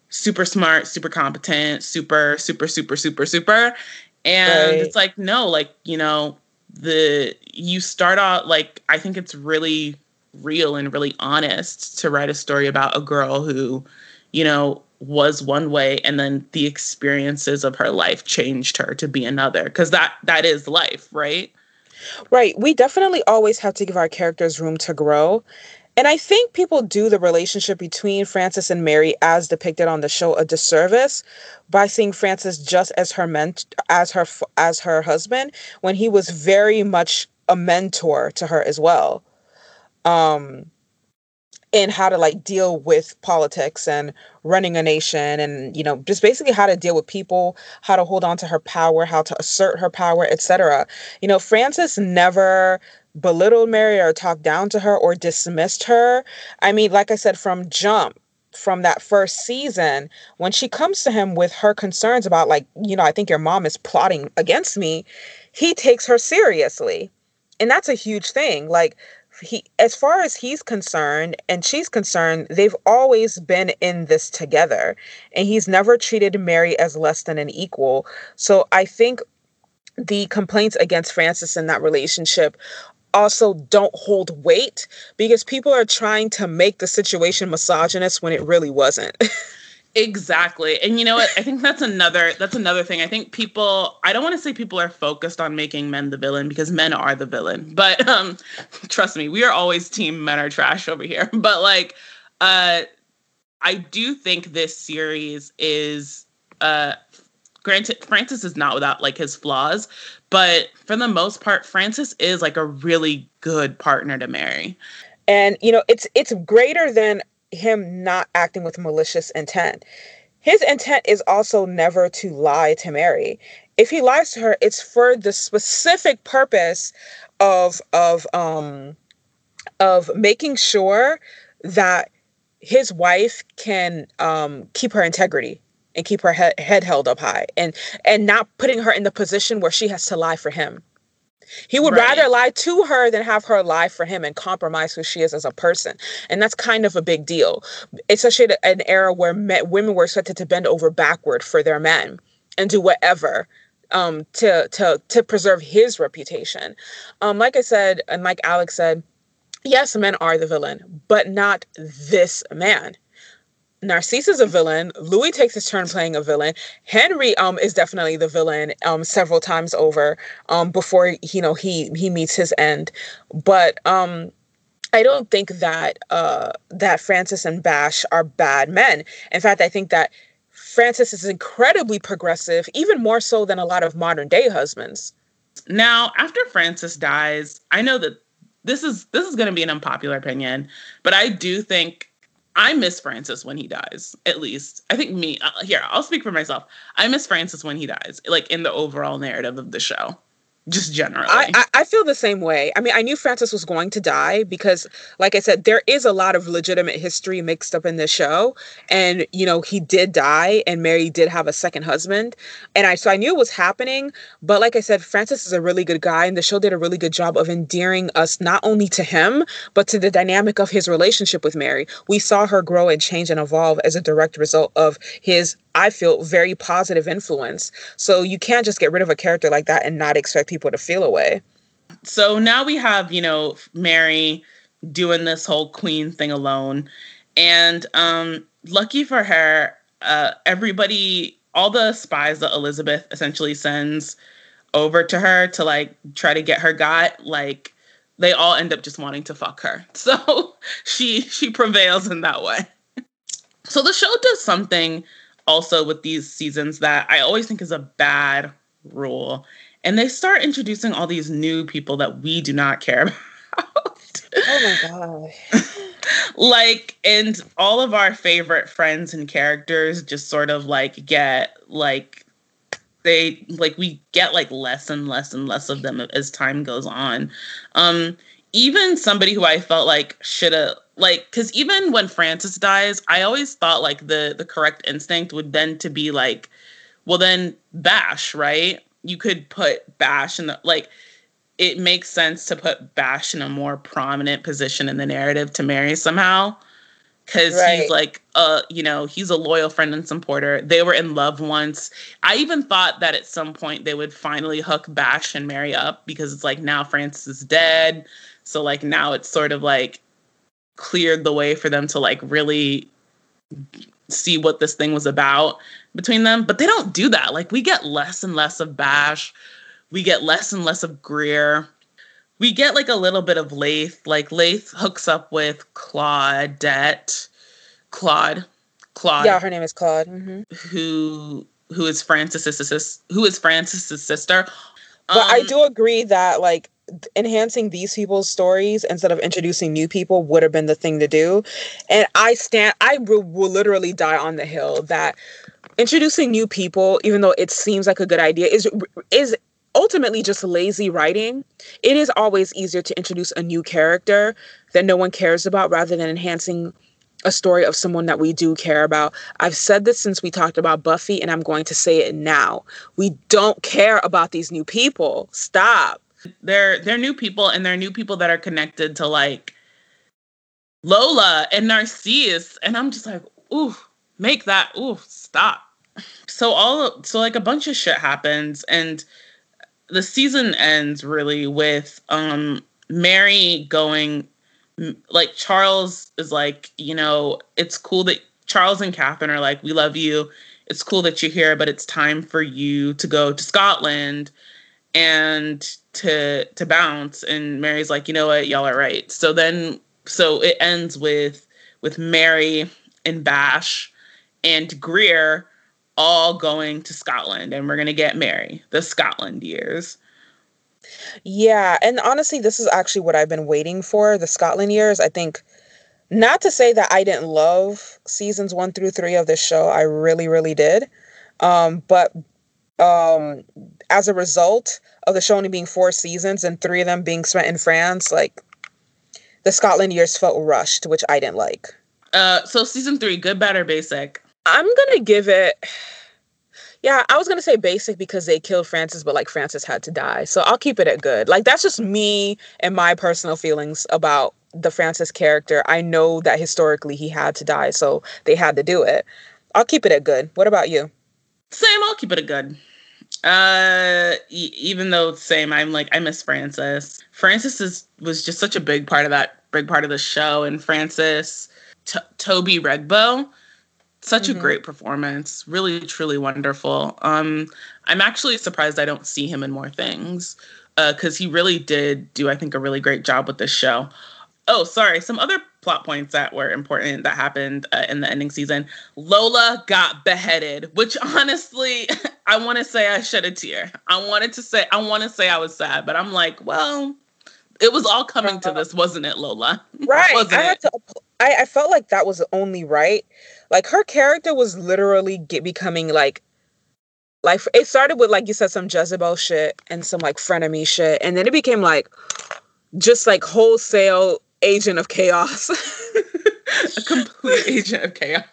super smart, super competent, super, super, super, super, super. And right. it's like, no, like, you know, the you start out like I think it's really real and really honest to write a story about a girl who, you know, was one way and then the experiences of her life changed her to be another because that that is life, right? Right. We definitely always have to give our characters room to grow. And I think people do the relationship between Francis and Mary as depicted on the show a disservice by seeing Francis just as her ment as her as her husband when he was very much a mentor to her as well. Um in how to like deal with politics and running a nation and you know just basically how to deal with people how to hold on to her power how to assert her power etc you know francis never belittled Mary or talked down to her or dismissed her. I mean, like I said, from jump, from that first season, when she comes to him with her concerns about, like, you know, I think your mom is plotting against me, he takes her seriously. And that's a huge thing. Like, he as far as he's concerned and she's concerned they've always been in this together and he's never treated mary as less than an equal. So i think the complaints against francis in that relationship also don't hold weight because people are trying to make the situation misogynist when it really wasn't Exactly. And you know what? I think that's another that's another thing. I think people I don't want to say people are focused on making men the villain because men are the villain. But um trust me, we are always team men are trash over here. But like uh I do think this series is uh granted Francis is not without like his flaws, but for the most part Francis is like a really good partner to Mary. And you know, it's it's greater than him not acting with malicious intent. His intent is also never to lie to Mary. If he lies to her, it's for the specific purpose of of um of making sure that his wife can um keep her integrity and keep her head, head held up high and and not putting her in the position where she has to lie for him he would right. rather lie to her than have her lie for him and compromise who she is as a person. And that's kind of a big deal, especially an era where men, women were expected to bend over backward for their men and do whatever um, to to to preserve his reputation. Um, like I said, and like Alex said, yes, men are the villain, but not this man. Narcisse is a villain. Louis takes his turn playing a villain. Henry um is definitely the villain um several times over um before you know he he meets his end. But um I don't think that uh that Francis and Bash are bad men. In fact, I think that Francis is incredibly progressive, even more so than a lot of modern day husbands. Now, after Francis dies, I know that this is this is going to be an unpopular opinion, but I do think I miss Francis when he dies, at least. I think me, uh, here, I'll speak for myself. I miss Francis when he dies, like in the overall narrative of the show just generally. I, I, feel the same way. I mean, I knew Francis was going to die because, like I said, there is a lot of legitimate history mixed up in this show, and you know he did die, and Mary did have a second husband, and I so I knew it was happening. But like I said, Francis is a really good guy, and the show did a really good job of endearing us not only to him but to the dynamic of his relationship with Mary. We saw her grow and change and evolve as a direct result of his I feel very positive influence. So you can't just get rid of a character like that and not expect people to feel away. So now we have, you know, Mary doing this whole queen thing alone. And um lucky for her, uh everybody all the spies that Elizabeth essentially sends over to her to like try to get her got, like they all end up just wanting to fuck her. So she she prevails in that way. So the show does something also with these seasons that I always think is a bad rule. And they start introducing all these new people that we do not care about. Oh my god. like and all of our favorite friends and characters just sort of like get like they like we get like less and less and less of them as time goes on. Um even somebody who I felt like should have like because even when Francis dies, I always thought like the the correct instinct would then to be like, well then Bash, right? You could put Bash in the like it makes sense to put Bash in a more prominent position in the narrative to Mary somehow. Cause right. he's like uh, you know, he's a loyal friend and supporter. They were in love once. I even thought that at some point they would finally hook Bash and Mary up because it's like now Francis is dead. So like now it's sort of like cleared the way for them to like really see what this thing was about between them. But they don't do that. Like we get less and less of Bash. We get less and less of Greer. We get like a little bit of Leith. Like Leith hooks up with Claudette. Claude. Claude. Yeah, her name is Claude. Mm-hmm. Who who is Francis's sister? who is Francis's sister. But um, I do agree that like enhancing these people's stories instead of introducing new people would have been the thing to do. And I stand, I will, will literally die on the hill that introducing new people, even though it seems like a good idea, is is ultimately just lazy writing. It is always easier to introduce a new character that no one cares about rather than enhancing a story of someone that we do care about. I've said this since we talked about Buffy, and I'm going to say it now. We don't care about these new people. Stop They're they're new people and they're new people that are connected to like Lola and Narcisse. And I'm just like, ooh, make that, ooh, stop. So all so like a bunch of shit happens and the season ends really with um Mary going like Charles is like, you know, it's cool that Charles and Catherine are like, we love you. It's cool that you're here, but it's time for you to go to Scotland and to to bounce. And Mary's like, you know what, y'all are right. So then so it ends with with Mary and Bash and Greer all going to Scotland and we're gonna get Mary, the Scotland years. Yeah, and honestly, this is actually what I've been waiting for the Scotland years. I think, not to say that I didn't love seasons one through three of this show, I really, really did. Um, but um, as a result of the show only being four seasons and three of them being spent in France, like the Scotland years felt rushed, which I didn't like. Uh, so season three, good, bad, or basic? I'm gonna give it. Yeah, I was gonna say basic because they killed Francis, but like Francis had to die. So I'll keep it at good. Like that's just me and my personal feelings about the Francis character. I know that historically he had to die, so they had to do it. I'll keep it at good. What about you? Same, I'll keep it at good. Uh e- even though same, I'm like I miss Francis. Francis is was just such a big part of that big part of the show and Francis T- Toby Regbo such mm-hmm. a great performance really truly wonderful um i'm actually surprised i don't see him in more things Uh, because uh, he really did do i think a really great job with this show oh sorry some other plot points that were important that happened uh, in the ending season. Lola got beheaded which honestly i want to say i shed a tear. I wanted to say i want to say i was sad but i'm like well it was all coming to this wasn't it lola? right. I had to I, I felt like that was only right. Like her character was literally get, becoming like like it started with like you said some Jezebel shit and some like frenemy shit and then it became like just like wholesale agent of chaos. a complete agent of chaos.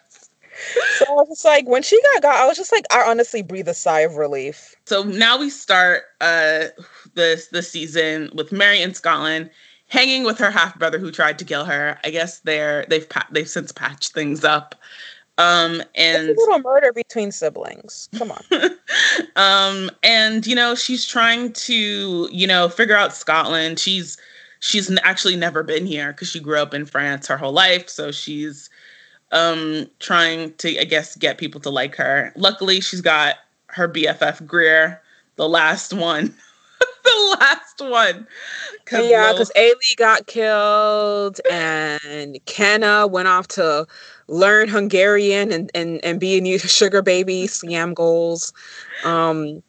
So I was just like, when she got got, I was just like, I honestly breathe a sigh of relief. So now we start uh this the season with Mary in Scotland, hanging with her half brother who tried to kill her. I guess they're they've pa- they've since patched things up. Um and it's a little murder between siblings. Come on. um and you know, she's trying to, you know, figure out Scotland. She's she's actually never been here because she grew up in France her whole life, so she's um trying to I guess get people to like her. Luckily, she's got her BFF Greer, the last one. the last one. Cause yeah, because Aylee got killed and Kenna went off to learn Hungarian and, and, and be a new sugar baby, Siam goals. Um,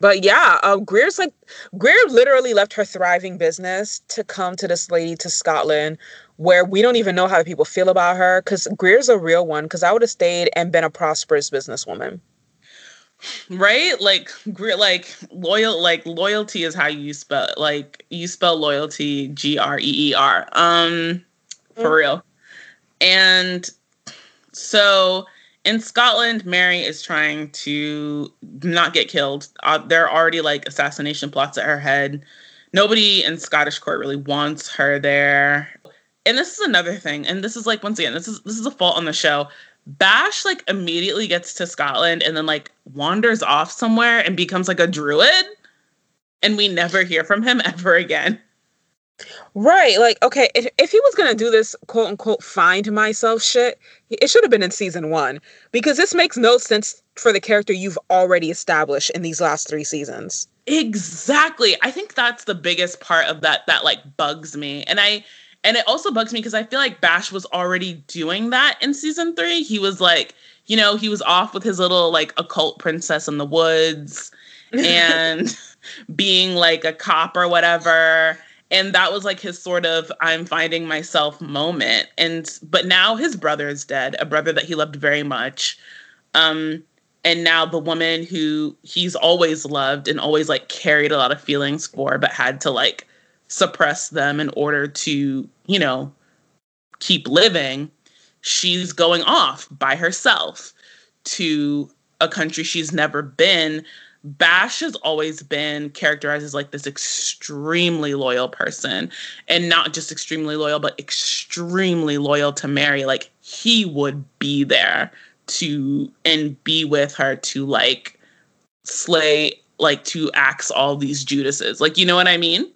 but yeah, uh, Greer's like Greer literally left her thriving business to come to this lady to Scotland, where we don't even know how people feel about her. Because Greer's a real one. Because I would have stayed and been a prosperous businesswoman right like Greer, like loyal like loyalty is how you spell like you spell loyalty g-r-e-e-r um for mm. real and so in scotland mary is trying to not get killed. Uh, there are already like assassination plots at her head. Nobody in scottish court really wants her there. And this is another thing and this is like once again this is this is a fault on the show. Bash like immediately gets to Scotland and then like wanders off somewhere and becomes like a druid? And we never hear from him ever again. Right. Like, okay, if, if he was going to do this quote unquote find myself shit, it should have been in season one because this makes no sense for the character you've already established in these last three seasons. Exactly. I think that's the biggest part of that that like bugs me. And I and it also bugs me because I feel like Bash was already doing that in season three. He was like, you know, he was off with his little like occult princess in the woods and being like a cop or whatever. And that was like his sort of I'm finding myself moment. And but now his brother is dead, a brother that he loved very much. Um, and now the woman who he's always loved and always like carried a lot of feelings for, but had to like suppress them in order to, you know, keep living, she's going off by herself to a country she's never been, Bash has always been characterized as like this extremely loyal person and not just extremely loyal, but extremely loyal to Mary. Like he would be there to and be with her to like slay, like to axe all these Judases. Like, you know what I mean?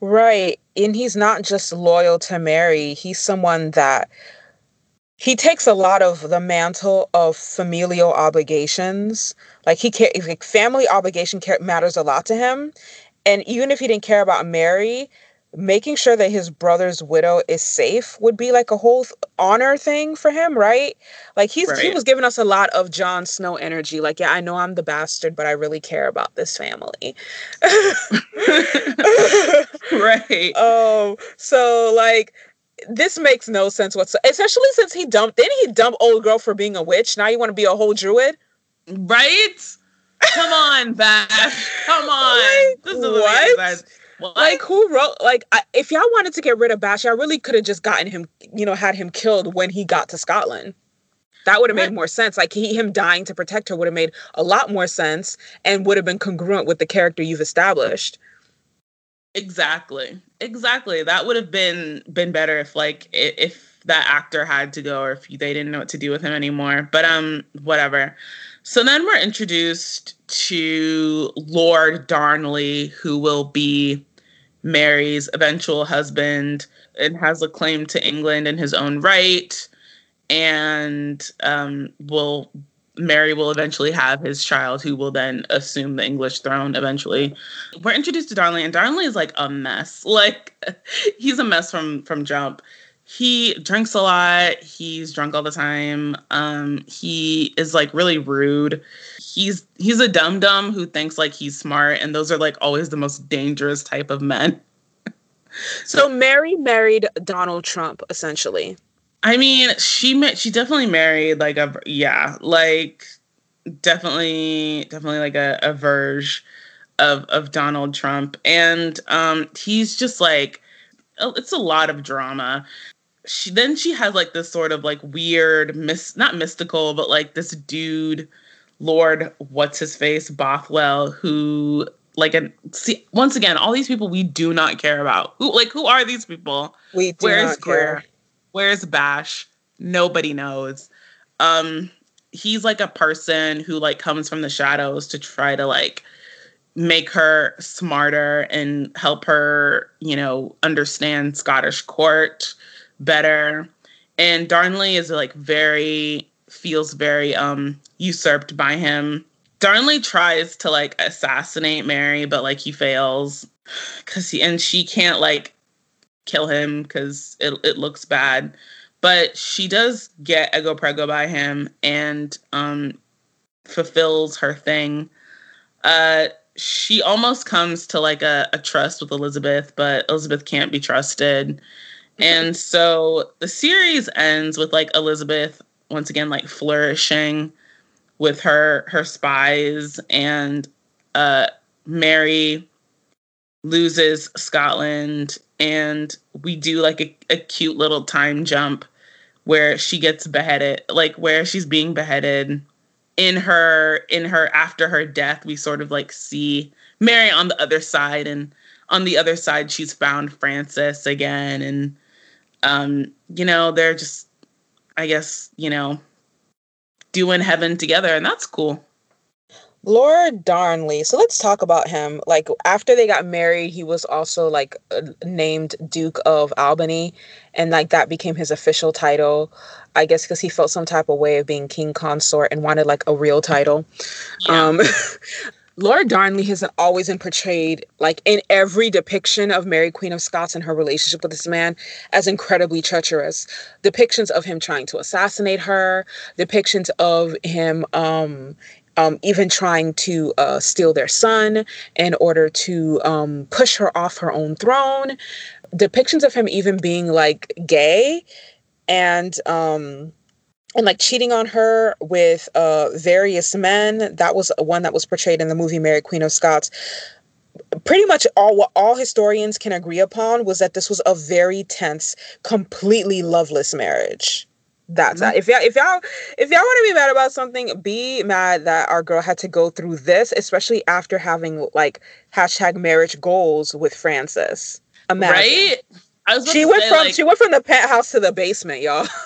Right. And he's not just loyal to Mary, he's someone that he takes a lot of the mantle of familial obligations. Like he care, like family obligation care, matters a lot to him, and even if he didn't care about Mary, making sure that his brother's widow is safe would be like a whole honor thing for him, right? Like he's right. he was giving us a lot of Jon Snow energy. Like, yeah, I know I'm the bastard, but I really care about this family. right. Um. So like this makes no sense whatsoever. Especially since he dumped, didn't he dump old girl for being a witch? Now you want to be a whole druid, right? Come on, Bash. Come on. Like, this is what? what? Like who wrote? Like I, if y'all wanted to get rid of Bash, I really could have just gotten him. You know, had him killed when he got to Scotland. That would have made more sense. Like he, him dying to protect her would have made a lot more sense and would have been congruent with the character you've established. Exactly. Exactly. That would have been been better if like if that actor had to go or if they didn't know what to do with him anymore. But um whatever. So then we're introduced to Lord Darnley who will be Mary's eventual husband and has a claim to England in his own right and um will Mary will eventually have his child, who will then assume the English throne eventually. We're introduced to Darnley, and Darnley is like a mess. Like he's a mess from from jump. He drinks a lot. He's drunk all the time. Um, he is like really rude. He's he's a dum dum who thinks like he's smart, and those are like always the most dangerous type of men. so Mary married Donald Trump, essentially. I mean, she met. She definitely married like a yeah, like definitely, definitely like a, a verge of of Donald Trump, and um, he's just like it's a lot of drama. She then she has like this sort of like weird, mis not mystical, but like this dude, Lord, what's his face, Bothwell, who like and see once again, all these people we do not care about. Who like who are these people? We do Where's not Greer? Where's Bash? Nobody knows. Um, he's like a person who like comes from the shadows to try to like make her smarter and help her, you know, understand Scottish court better. And Darnley is like very feels very um usurped by him. Darnley tries to like assassinate Mary, but like he fails because he and she can't like kill him because it, it looks bad. But she does get ego prego by him and um, fulfills her thing. Uh, she almost comes to like a, a trust with Elizabeth, but Elizabeth can't be trusted. And so the series ends with like Elizabeth once again like flourishing with her her spies and uh Mary loses Scotland and we do like a, a cute little time jump where she gets beheaded like where she's being beheaded in her in her after her death we sort of like see mary on the other side and on the other side she's found francis again and um you know they're just i guess you know doing heaven together and that's cool Lord Darnley. So let's talk about him. Like after they got married, he was also like uh, named Duke of Albany, and like that became his official title. I guess because he felt some type of way of being king consort and wanted like a real title. Yeah. Um, Lord Darnley has always been portrayed, like in every depiction of Mary, Queen of Scots and her relationship with this man, as incredibly treacherous. Depictions of him trying to assassinate her, depictions of him um, um, even trying to uh, steal their son in order to um, push her off her own throne. Depictions of him even being like gay and um, and like cheating on her with uh, various men. That was one that was portrayed in the movie Mary Queen of Scots. Pretty much all what all historians can agree upon was that this was a very tense, completely loveless marriage That's that. Mm-hmm. If y'all if y'all if y'all want to be mad about something, be mad that our girl had to go through this, especially after having like hashtag marriage goals with Francis. Imagine. Right? I was she went say, from like, she went from the penthouse to the basement, y'all.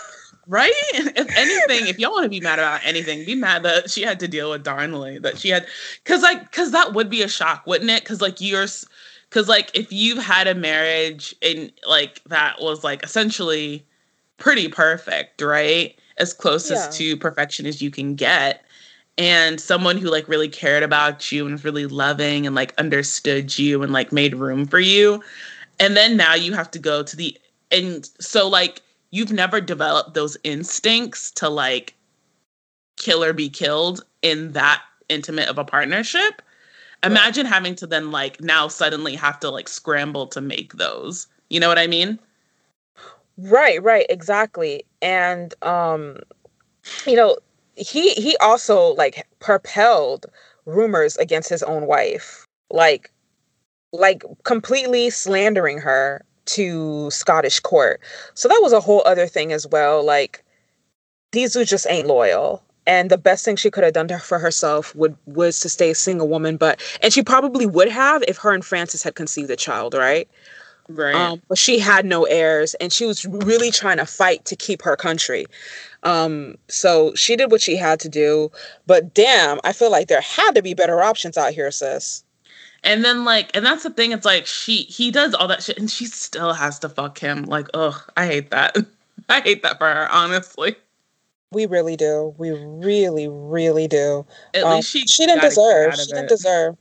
Right? If anything, if y'all want to be mad about anything, be mad that she had to deal with Darnley. That she had, because like, because that would be a shock, wouldn't it? Because like you're, because like if you've had a marriage and like that was like essentially pretty perfect, right? As closest yeah. to perfection as you can get. And someone who like really cared about you and was really loving and like understood you and like made room for you. And then now you have to go to the and so like you've never developed those instincts to like kill or be killed in that intimate of a partnership. Imagine having to then like now suddenly have to like scramble to make those. You know what I mean? Right, right, exactly. And um you know, he he also like propelled rumors against his own wife. Like like completely slandering her to Scottish court. So that was a whole other thing as well. Like these dudes just ain't loyal. And the best thing she could have done to, for herself would was to stay a single woman. But and she probably would have if her and Francis had conceived a child, right? Right. Um, but she had no heirs, and she was really trying to fight to keep her country. Um, so she did what she had to do. But damn, I feel like there had to be better options out here, sis. And then like, and that's the thing. It's like she he does all that shit, and she still has to fuck him. Like, ugh, I hate that. I hate that for her, honestly. We really do. We really, really do. At um, least she she didn't deserve. She didn't deserve.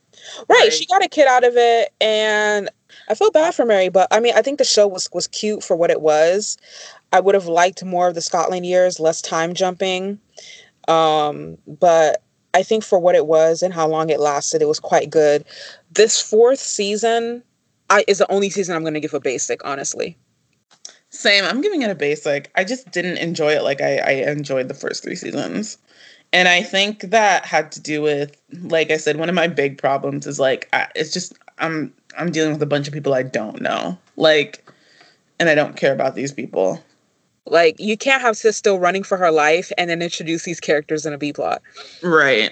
Right, right, she got a kid out of it, and I feel bad for Mary. But I mean, I think the show was was cute for what it was. I would have liked more of the Scotland years, less time jumping. Um, but I think for what it was and how long it lasted, it was quite good. This fourth season I, is the only season I'm going to give a basic, honestly. Same. I'm giving it a basic. I just didn't enjoy it like I, I enjoyed the first three seasons. And I think that had to do with, like I said, one of my big problems is like, I, it's just, I'm, I'm dealing with a bunch of people I don't know. Like, and I don't care about these people. Like you can't have sis still running for her life and then introduce these characters in a B plot. Right.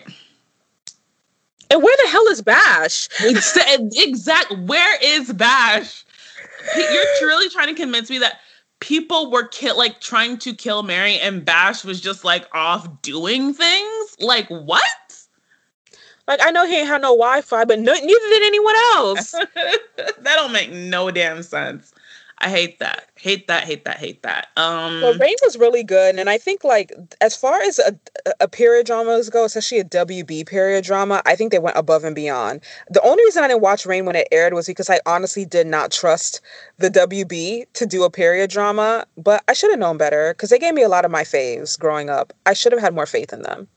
And where the hell is Bash? exact. Where is Bash? You're truly trying to convince me that people were kill like trying to kill Mary and Bash was just like off doing things. Like what? Like I know he ain't had no Wi-Fi, but no, neither did anyone else. that don't make no damn sense. I hate that. Hate that. Hate that. Hate that. Um Well, Reign was really good, and I think like as far as a, a period dramas go, especially a WB period drama, I think they went above and beyond. The only reason I didn't watch Reign when it aired was because I honestly did not trust the WB to do a period drama, but I should have known better because they gave me a lot of my faves growing up. I should have had more faith in them.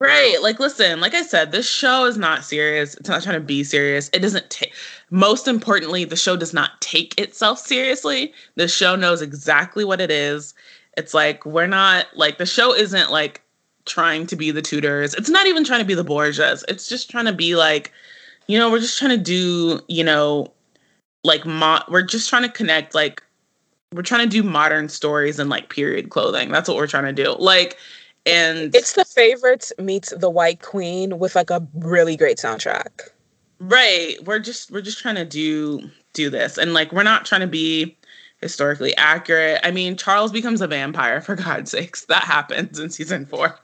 Right. Like, listen, like I said, this show is not serious. It's not trying to be serious. It doesn't take, most importantly, the show does not take itself seriously. The show knows exactly what it is. It's like, we're not, like, the show isn't like trying to be the Tudors. It's not even trying to be the Borgias. It's just trying to be like, you know, we're just trying to do, you know, like, mo- we're just trying to connect, like, we're trying to do modern stories and like period clothing. That's what we're trying to do. Like, and it's the favorites meets the White Queen with like a really great soundtrack. Right. We're just we're just trying to do do this. And like we're not trying to be historically accurate. I mean, Charles becomes a vampire for God's sakes. That happens in season four.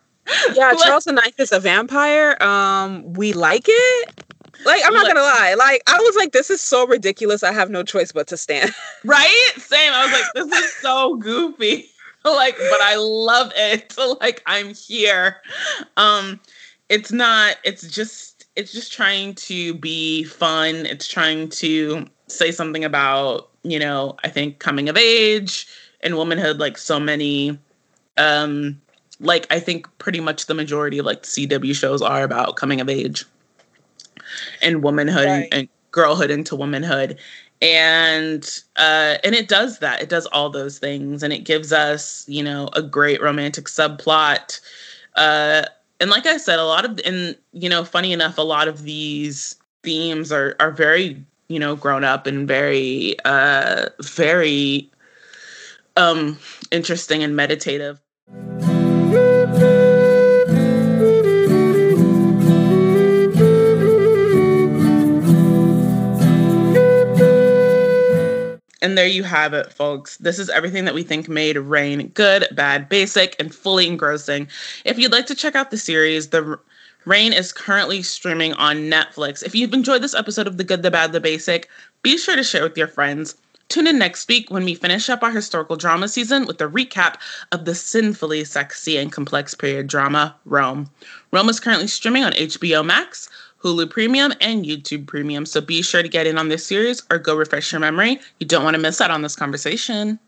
Yeah, like, Charles the Ninth is a vampire. Um, we like it. Like, I'm not like, gonna lie. Like, I was like, this is so ridiculous. I have no choice but to stand. Right? Same. I was like, this is so goofy. like, but I love it. like, I'm here. Um, it's not, it's just, it's just trying to be fun. It's trying to say something about, you know, I think coming of age and womanhood, like so many, um, like I think pretty much the majority of like CW shows are about coming of age and womanhood right. and girlhood into womanhood and uh and it does that. It does all those things and it gives us you know a great romantic subplot. Uh and like i said a lot of and you know funny enough a lot of these themes are are very you know grown up and very uh very um interesting and meditative And there you have it, folks. This is everything that we think made Reign good, bad, basic, and fully engrossing. If you'd like to check out the series, the Reign is currently streaming on Netflix. If you've enjoyed this episode of The Good, the Bad, the Basic, be sure to share with your friends. Tune in next week when we finish up our historical drama season with a recap of the sinfully sexy and complex period drama, Rome. Rome is currently streaming on HBO Max, Hulu Premium, and YouTube Premium, so be sure to get in on this series or go refresh your memory. You don't want to miss out on this conversation.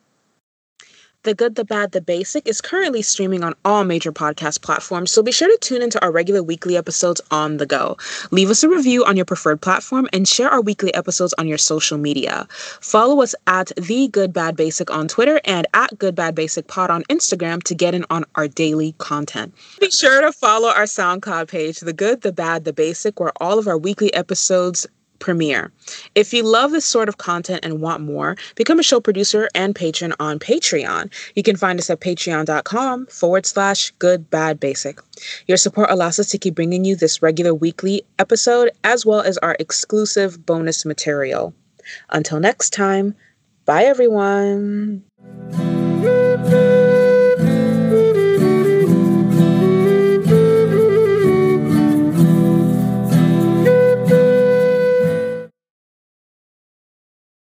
The Good, the Bad, the Basic is currently streaming on all major podcast platforms, so be sure to tune into our regular weekly episodes on the go. Leave us a review on your preferred platform and share our weekly episodes on your social media. Follow us at The Good Bad Basic on Twitter and at Good Bad Basic Pod on Instagram to get in on our daily content. Be sure to follow our SoundCloud page, The Good, the Bad, the Basic, where all of our weekly episodes premiere. If you love this sort of content and want more, become a show producer and patron on Patreon. You can find us at patreon.com forward slash good bad basic. Your support allows us to keep bringing you this regular weekly episode as well as our exclusive bonus material. Until next time, bye everyone.